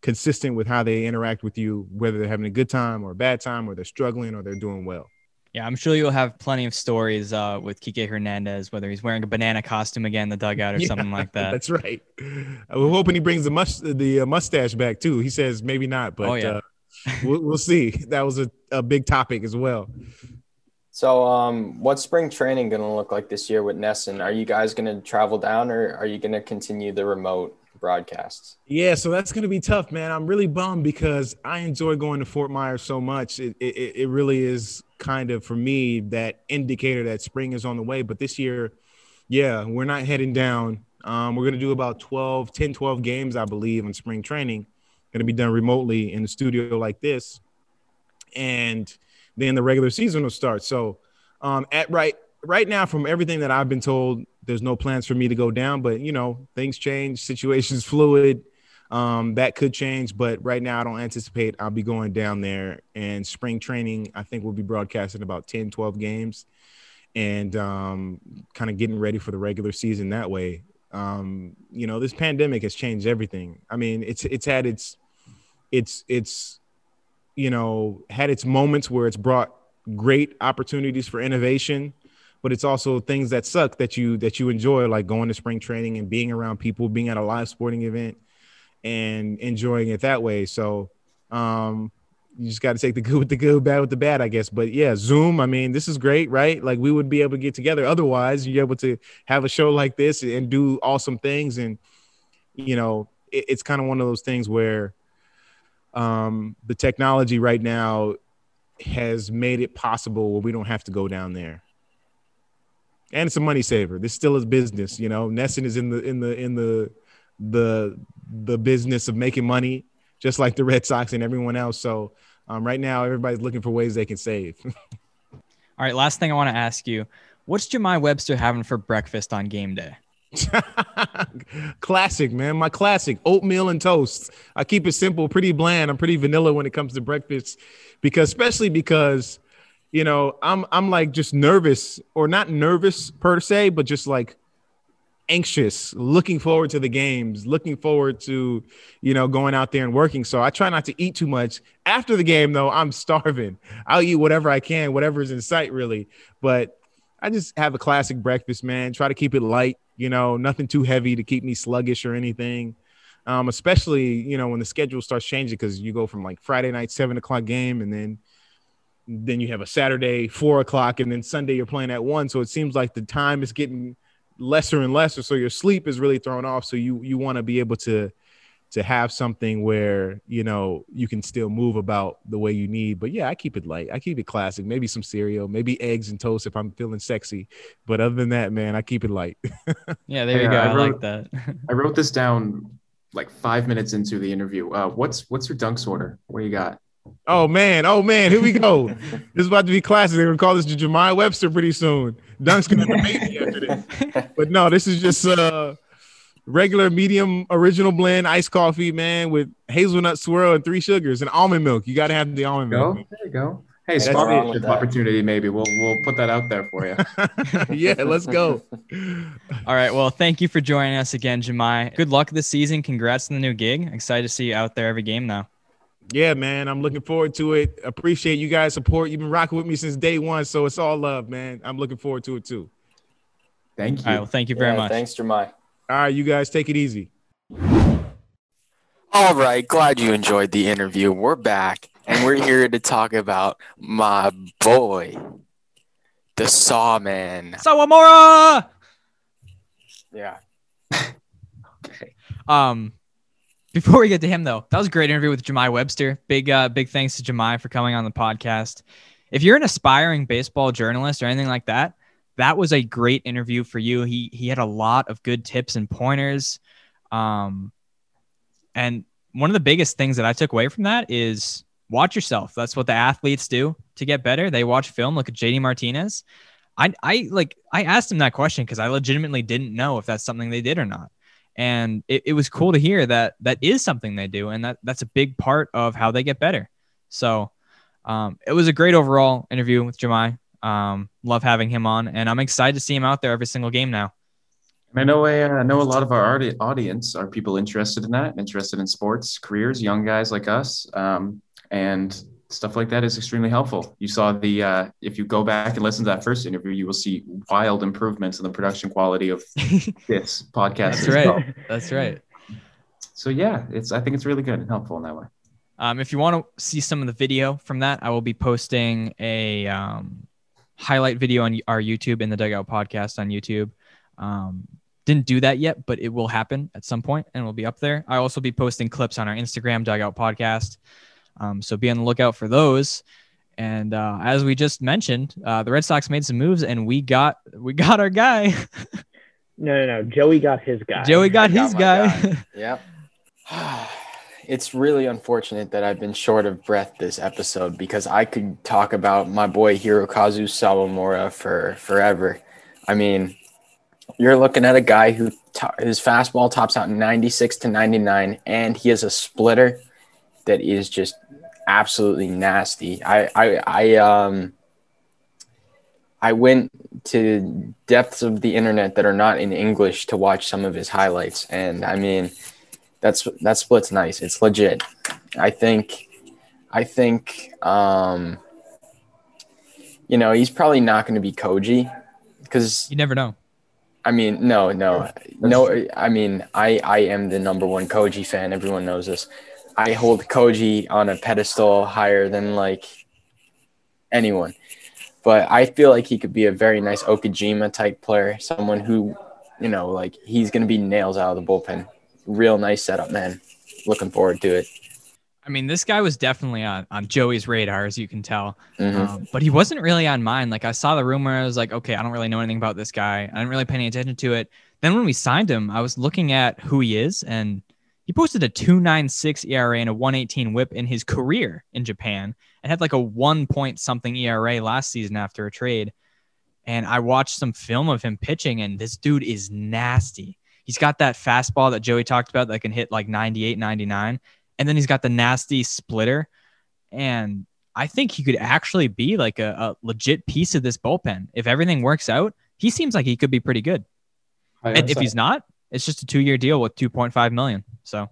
consistent with how they interact with you, whether they're having a good time or a bad time, or they're struggling or they're doing well. Yeah, I'm sure you'll have plenty of stories uh, with Kike Hernandez, whether he's wearing a banana costume again, in the dugout, or yeah, something like that. That's right. We're hoping he brings the mus- the uh, mustache back too. He says maybe not, but oh, yeah. uh, we'll, we'll, see. That was a, a big topic as well. So, um, what's spring training going to look like this year with NESN? Are you guys going to travel down, or are you going to continue the remote broadcasts. Yeah, so that's going to be tough, man. I'm really bummed because I enjoy going to Fort Myers so much. It, it, it really is kind of for me that indicator that spring is on the way. But this year, yeah, we're not heading down. Um, we're going to do about 12, 10, 12 games, I believe, in spring training. Going to be done remotely in the studio like this. And then the regular season will start. So um, at right right now, from everything that I've been told, there's no plans for me to go down, but you know, things change, situations fluid. Um, that could change, but right now I don't anticipate I'll be going down there. And spring training, I think we'll be broadcasting about 10, 12 games and um, kind of getting ready for the regular season that way. Um, you know, this pandemic has changed everything. I mean, it's it's had its it's it's you know had its moments where it's brought great opportunities for innovation, but it's also things that suck that you that you enjoy, like going to spring training and being around people, being at a live sporting event, and enjoying it that way. So. Um, you just got to take the good with the good, bad with the bad, I guess. But yeah, Zoom. I mean, this is great, right? Like we would be able to get together. Otherwise, you're able to have a show like this and do awesome things. And you know, it, it's kind of one of those things where um, the technology right now has made it possible where we don't have to go down there. And it's a money saver. This still is business, you know. NESN is in the in the in the the the business of making money just like the Red Sox and everyone else. So um, right now, everybody's looking for ways they can save. All right, last thing I want to ask you: What's Jahmai Webster having for breakfast on game day? classic, man. My classic oatmeal and toast. I keep it simple, pretty bland. I'm pretty vanilla when it comes to breakfast, because especially because, you know, I'm I'm like just nervous or not nervous per se, but just like anxious, looking forward to the games, looking forward to, you know, going out there and working. So I try not to eat too much. After the game, though, I'm starving. I'll eat whatever I can, whatever is in sight, really. But I just have a classic breakfast, man. Try to keep it light, you know, nothing too heavy to keep me sluggish or anything. Um, especially, you know, when the schedule starts changing because you go from like Friday night, seven o'clock game, and then then you have a Saturday, four o'clock, and then Sunday you're playing at one. So it seems like the time is getting lesser and lesser. So your sleep is really thrown off. So you you want to be able to to have something where you know you can still move about the way you need. But yeah i keep it light. I keep it classic. Maybe some cereal maybe eggs and toast if i'm feeling sexy. But other than that man i keep it light. Yeah there you go. I, I wrote, like that. I wrote this down like five minutes into the interview. Uh, what's what's your dunks order? What do you got Oh man, oh man, here we go. this is about to be classic. They're gonna call this Jahmai Webster pretty soon. Dunk's gonna be baby after this. But no, this is just uh regular medium original blend iced coffee, man, with hazelnut swirl and three sugars and almond milk. You gotta have the almond go. milk. There you go. Hey, sponsorship opportunity, maybe we'll we'll put that out there for you. yeah, let's go. All right. Well, thank you for joining us again, Jahmai. Good luck this season. Congrats on the new gig. Excited to see you out there every game now. Yeah, man. I'm looking forward to it. Appreciate you guys' support. You've been rocking with me since day one. So it's all love, man. I'm looking forward to it too. Thank you. All right, well, thank you very Yeah, much. Thanks, Jahmai. All right, you guys take it easy. All right, glad you enjoyed the interview. We're back, and we're here to talk about my boy, the Sawman. Sawamura. Yeah. Okay. Um, before we get to him though, that was a great interview with Jahmai Webster. Big uh, big thanks to Jahmai for coming on the podcast. If you're an aspiring baseball journalist or anything like that, that was a great interview for you. He he had a lot of good tips and pointers. Um, and one of the biggest things that I took away from that is watch yourself. That's what the athletes do to get better. They watch film. Look at JD Martinez. I I like I asked him that question because I legitimately didn't know if that's something they did or not and it, it was cool to hear that that is something they do and that that's a big part of how they get better so um, it was a great overall interview with Jahmai. Um, love having him on, and I'm excited to see him out there every single game now. and I know I know a lot of our audience are people interested in that, interested in sports careers, young guys like us, um, and stuff like that is extremely helpful. You saw the uh, if you go back and listen to that first interview, you will see wild improvements in the production quality of this podcast. That's right. well. That's right. So yeah, it's I think it's really good and helpful in that way. Um, if you want to see some of the video from that, I will be posting a um, highlight video on our YouTube in the Dugout Podcast on YouTube. Um, didn't do that yet, but it will happen at some point and will be up there. I'll also be posting clips on our Instagram Dugout Podcast. Um, so be on the lookout for those. And uh, as we just mentioned, uh, the Red Sox made some moves, and we got we got our guy. No, no, no. Joey got his guy. Joey got I got his my guy. Yep. it's really unfortunate that I've been short of breath this episode because I could talk about my boy Hirokazu Sawamura for forever. I mean, you're looking at a guy who to- his fastball tops out 96 to 99, and he has a splitter that is just absolutely nasty. I, I, I, um, I went to depths of the internet that are not in English to watch some of his highlights, and I mean, that's that split's nice. It's legit. I think, I think, um, you know, he's probably not going to be Koji because You never know. I mean, no, no, no. I mean, I I am the number one Koji fan. Everyone knows this. I hold Koji on a pedestal higher than like anyone. But I feel like he could be a very nice Okajima type player, someone who, you know, like he's going to be nails out of the bullpen. Real nice setup, man. Looking forward to it. I mean, this guy was definitely on, on Joey's radar, as you can tell. Mhm. Um, but he wasn't really on mine. Like I saw the rumor, I was like, okay, I don't really know anything about this guy. I didn't really pay any attention to it. Then when we signed him, I was looking at who he is, and he posted a 296 ERA and a 118 whip in his career in Japan and had like a one point something ERA last season after a trade. And I watched some film of him pitching, and this dude is nasty. He's got that fastball that Joey talked about that can hit like 98, 99. And then he's got the nasty splitter. And I think he could actually be like a, a legit piece of this bullpen. If everything works out, he seems like he could be pretty good. And if he's not, it's just a two year deal with 2.5 million. So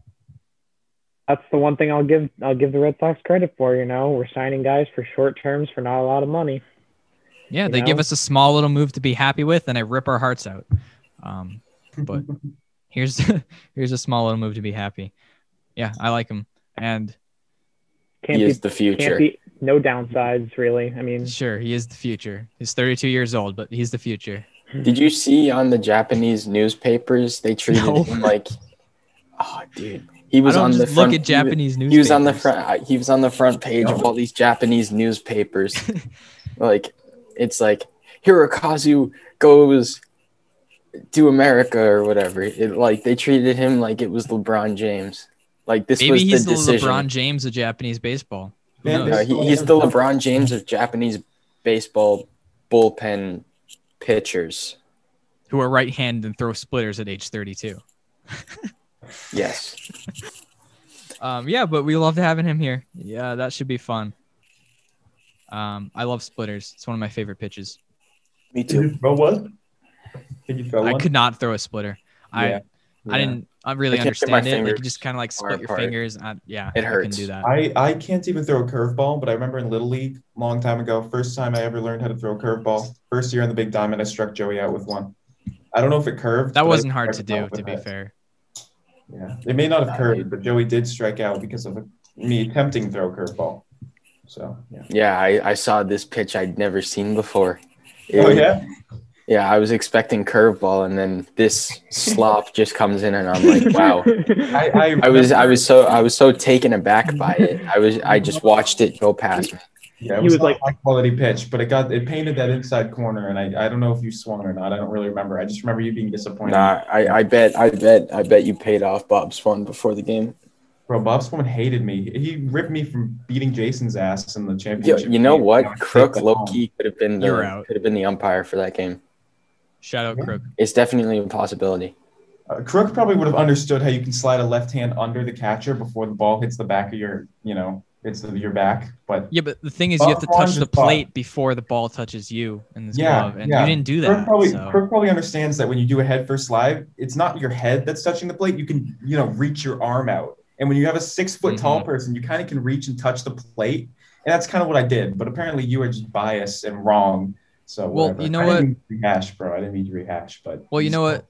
That's the one thing I'll give I'll give the Red Sox credit for. You know, we're signing guys for short terms for not a lot of money. yeah, You they give us a small little move to be happy with, and I rip our hearts out. Um, but here's here's a small little move to be happy. Yeah, I like him. And Can't he be, is the future. can't be no downsides really. I mean, sure, he is the future. He's 32 years old, but he's the future. Did you see on the Japanese newspapers they treated No. him like, oh, dude, he was I don't on the just front. at he was- Japanese news. He was on the front. uh, He was on the front page of all these Japanese newspapers. like, it's like Hirokazu goes to America or whatever. It like they treated him like it was LeBron James. Like this Maybe was he's the the, decision. LeBron James of Japanese baseball. Who No, he, he's the LeBron James of Japanese baseball bullpen pitchers. Who are right-handed and throw splitters at age 32. Yes. Um, yeah, but we loved having him here. Yeah, that should be fun. Um, I love splitters. It's one of my favorite pitches. Me too. throw one? Can you throw I one? could not throw a splitter. I Yeah. I didn't I really I can't get my understand it. Like you just kind of like split your apart. fingers. I, yeah, It I hurts. can do that. I, I can't even throw a curveball, but I remember in Little League long time ago, first time I ever learned how to throw a curveball. First year in the big diamond, I struck Joey out with one. I don't know if it curved. that wasn't hard to do, to be it. fair. Yeah, it may not have curved, but Joey did strike out because of me attempting to throw curveball. So yeah. Yeah, I, I saw this pitch I'd never seen before. Oh yeah. Yeah, I was expecting curveball, and then this slop just comes in, and I'm like, wow. I, I, I was I was so I was so taken aback by it. I was I just watched it go past me. Yeah, it He was, was not like- a high quality pitch, but it got it painted that inside corner, and I, I don't know if you swung or not. I don't really remember. I just remember you being disappointed. Nah, I, I bet I bet I bet you paid off Bob Swan before the game. Bro, Bob Swan hated me. He ripped me from beating Jason's ass in the Yo, championship. you know game. what? Crook sick at low home. key could have been the could have been the umpire for that game. Shout out Yeah. Crook. It's definitely a possibility. Uh, Crook probably would have understood how you can slide a left hand under the catcher before the ball hits the back of your, you know, the, your back. But Yeah, but the thing is, you have to touch the fought. plate before the ball touches you in this Yeah, glove, and yeah. you didn't do that. probably so. Crook probably understands that when you do a head first slide, it's not your head that's touching the plate. You can, you know, reach your arm out. And when you have a six foot Mm-hmm. tall person, you kind of can reach and touch the plate. And that's kind of what I did. But apparently you are just biased and wrong. So Well, whatever. you know what? didn't mean to rehash, bro. I didn't mean to rehash, but Well, you know what?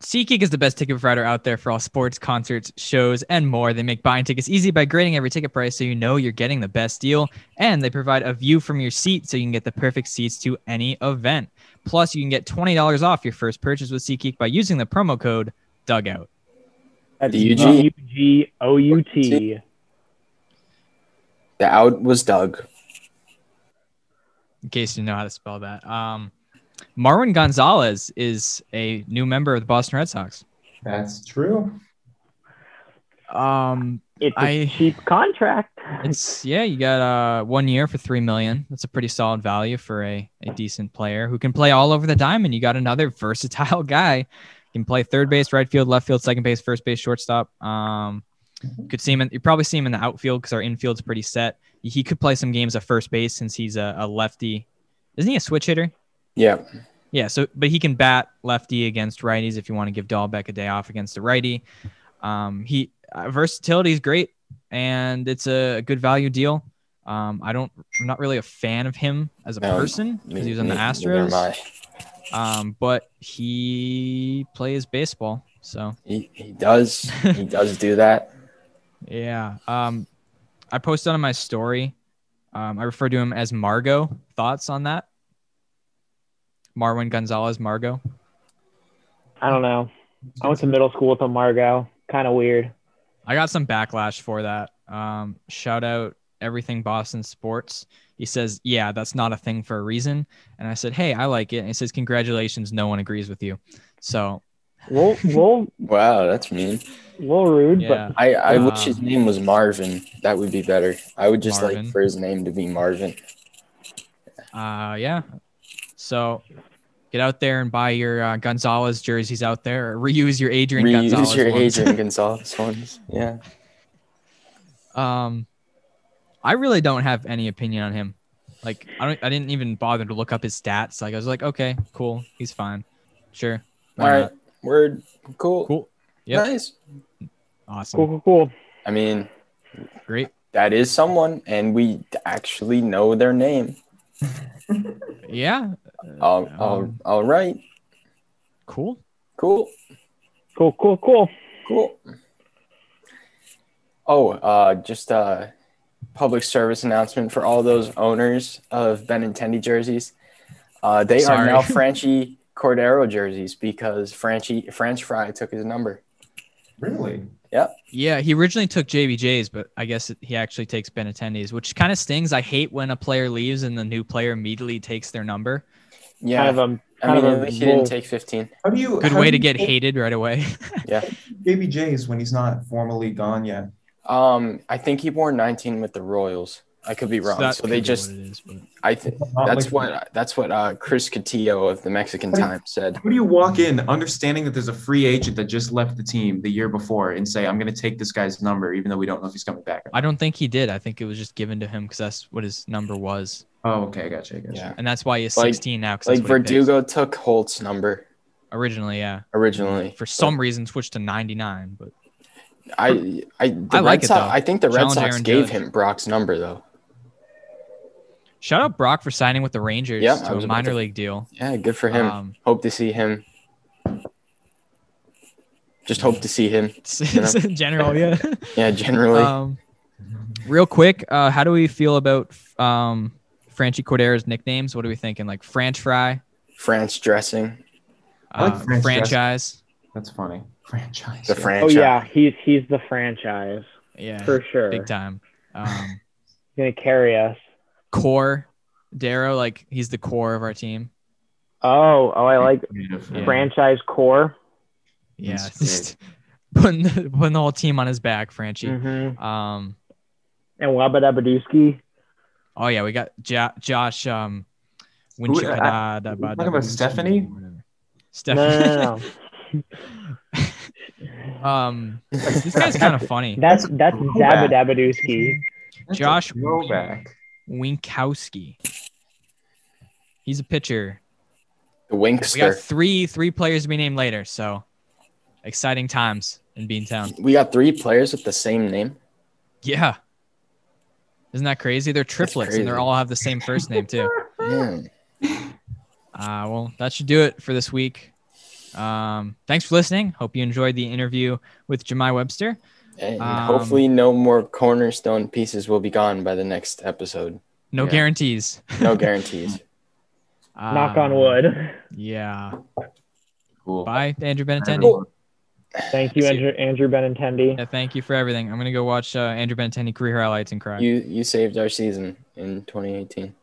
SeatGeek is the best ticket provider out there for all sports, concerts, shows, and more. They make buying tickets easy by grading every ticket price so you know you're getting the best deal. And they provide a view from your seat so you can get the perfect seats to any event. Plus, you can get $20 off your first purchase with SeatGeek by using the promo code DUGOUT. That's D-U-G? U G O U T. The out was Doug. in case you know how to spell that. Um, Marwin Gonzalez is a new member of the Boston Red Sox. That's true. Um, It's a I- cheap contract. it's yeah, you got uh one year for three million. That's a pretty solid value for a, a decent player who can play all over the diamond. You got another versatile guy. Can play third base, right field, left field, second base, first base, shortstop. Um, could see him. In, you probably see him in the outfield because our infield's pretty set. He could play some games at first base since he's a, a lefty. Isn't he a switch hitter? Yeah. Yeah, so but he can bat lefty against righties if you want to give Dalbec a day off against a righty. Um, he uh, versatility is great, and it's a good value deal. Um, I don't. I'm not really a fan of him as a No, person because he was on the Me- neither am Astros. Um, but he plays baseball, so He, he does. he does do that. yeah. Um, I posted on my story. Um, I refer to him as Margot. Thoughts on that? Marwin Gonzalez, Margot. I don't know. I went to middle school with a Margot. Kind of weird. I got some backlash for that. Um, shout out everything Boston sports. He says, "Yeah, that's not a thing for a reason." And I said, "Hey, I like it." And he says, "Congratulations, no one agrees with you." So We'll we'll Wow, that's mean. we'll rude, yeah, I, I wish his Um, name was Marvin. That would be better. I would just Marvin. like for his name to be Marvin. uh, yeah. So get out there and buy your uh, Gonzalez jerseys out there, or reuse your Adrian Reuse Gonzalez your ones. Adrian Gonzalez ones. Yeah. Um, I really don't have any opinion on him. Like, I don't. I didn't even bother to look up his stats. Like, I was like, okay, cool, he's fine, sure. All why right. not? Word. Cool. Cool. Yep. Nice. Awesome, cool, cool, cool. I mean, great. that is someone, and we actually know their name. Yeah, All, all, Um, all right. cool. Cool. Cool, cool, cool. Cool. Oh, uh, just a public service announcement for all those owners of Ben and Benintendi jerseys. Uh, they are now Franchy Cordero jerseys because Franchy French Fry took his number. Really? Yep. Yeah, he originally took JBJ's, but I guess he actually takes Ben Benintendi's, which kind of stings. I hate when a player leaves and the new player immediately takes their number. Yeah, Kind of a I kind mean, of at least he didn't take 15. How do you? Good way to get take hated right away. Yeah. JBJ's when he's not formally gone yet. Um, I think he wore 19 with the Royals. I could be wrong. that So, they just, what it is, but- I think that's like- what that's what uh, Chris Cotillo of the Mexican How Times said. How do you walk in understanding that there's a free agent that just left the team the year before and say, I'm going to take this guy's number, even though we don't know if he's coming back? I don't think he did. I think it was just given to him because that's what his number was, Oh, okay. I gotcha. I gotcha. Yeah. and that's why he's Like- 16 now. 'cause Like that's what he. Verdugo took Holt's number originally, yeah. originally. For some reason, switched to 99, but I I the I like Red it, Sox, though. I think the Red Sox Aaron gave Judge. him Brock's number though. shout out Brock for signing with the Rangers Yeah, I to was a about minor to- league deal. Yeah, good for him. Um, hope to see him. Just hope to see him. in general, yeah. Yeah, generally. um, real quick, uh, how do we feel about um, Franchy Cordero's nicknames? What are we thinking? Like French fry, France dressing. I like uh, French franchise. That's funny. Franchise. The yeah. Oh yeah, he's he's the franchise Yeah, for sure. big time. Um, He's gonna carry us. core, Darrow, like he's the core of our team. Oh, oh, I like Yeah. franchise core. Yeah, That's just putting the, putting the whole team on his back, Franchy. Mm-hmm. Um, And Wabadabadooski. Oh yeah, we got jo- Josh. Um, Who- uh, Winchikada- we talking about Stephanie? No, Stephanie. no, no, no. um, this guy's kind of funny. That's that's Throwback. Zabadabadooski. Josh- Throwback. Winckowski. He's a pitcher. The Winkster. We got three three players to be named later, so exciting times in Beantown. We got three players with the same name. Yeah. Isn't that crazy? They're triplets and they crazy. all have the same first name too. Man. Uh, well, that should do it for this week. Um, thanks for listening. Hope you enjoyed the interview with Jahmai Webster. And Um, hopefully, no more cornerstone pieces will be gone by the next episode. No Yeah. guarantees. No guarantees. Knock on wood. Yeah. Cool. Bye, Andrew Benintendi. Cool. Thank you, Andrew, Andrew Benintendi. Yeah, thank you for everything. I'm gonna go watch uh, Andrew Benintendi career highlights and cry. you you saved our season in 2018.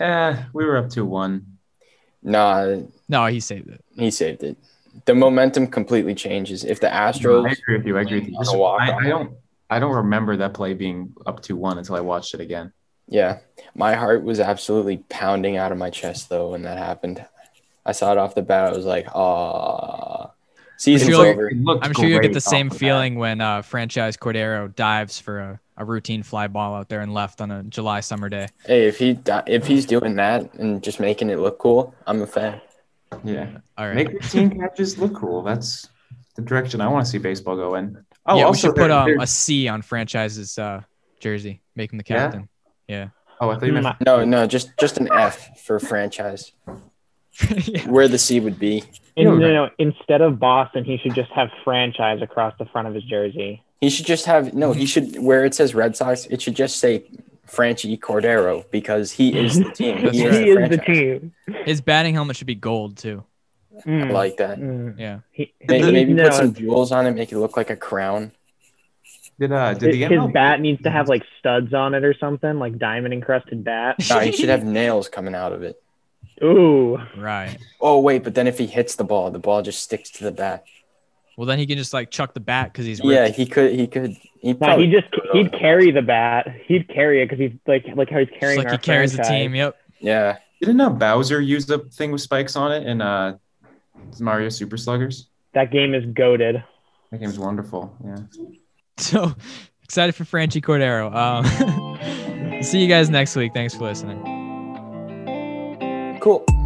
Eh, we were up to one. Nah, no, he saved it. he saved it. The momentum completely changes. If the I Astros, agree with you. I agree with you. On a walk I, off. I don't. I don't remember that play being up to one until I watched it again. yeah, my heart was absolutely pounding out of my chest though when that happened. I saw it off the bat. I was like, "Ah, season's sure- over." It I'm sure you'll get the same bat. feeling when uh, franchise Cordero dives for a, a routine fly ball out there and left on a July summer day. Hey, if he if he's doing that and just making it look cool, I'm a fan. Yeah, All right. make routine catches look cool. That's the direction I want to see baseball go in. Oh, yeah, we also should put um, a C on franchise's uh, jersey. Make him the captain. Yeah. Oh, I thought you meant. Mm, No, no, just just an F for franchise. Yeah. Where the C would be. In, Yeah, no, no, instead of Boston, he should just have franchise across the front of his jersey. He should just have no. He should where it says Red Sox. It should just say Franchy Cordero because he is the team. That's he right. is the is the team. His batting helmet should be gold too. I Mm, like that. mm. Yeah. He, Maybe, he- maybe no, put some jewels on it, make it look like a crown. Did uh did his, the his bat needs to have like studs on it or something, like diamond encrusted bat. No, he should have nails coming out of it. Ooh, Right. Oh wait, but then if he hits the ball, the ball just sticks to the bat. Well, then he can just like chuck the bat because he's Yeah, he could. He could. He no, probably he just he'd carry the bat. He'd carry it because he's like like how he's Just carrying like our he carries the team. Yep. Yeah, didn't uh, Bowser use the thing with spikes on it in uh Mario Super Sluggers? That game is goaded. That game's wonderful. Yeah. So excited for Franchy Cordero. Um, see you guys next week. Thanks for listening. Cool.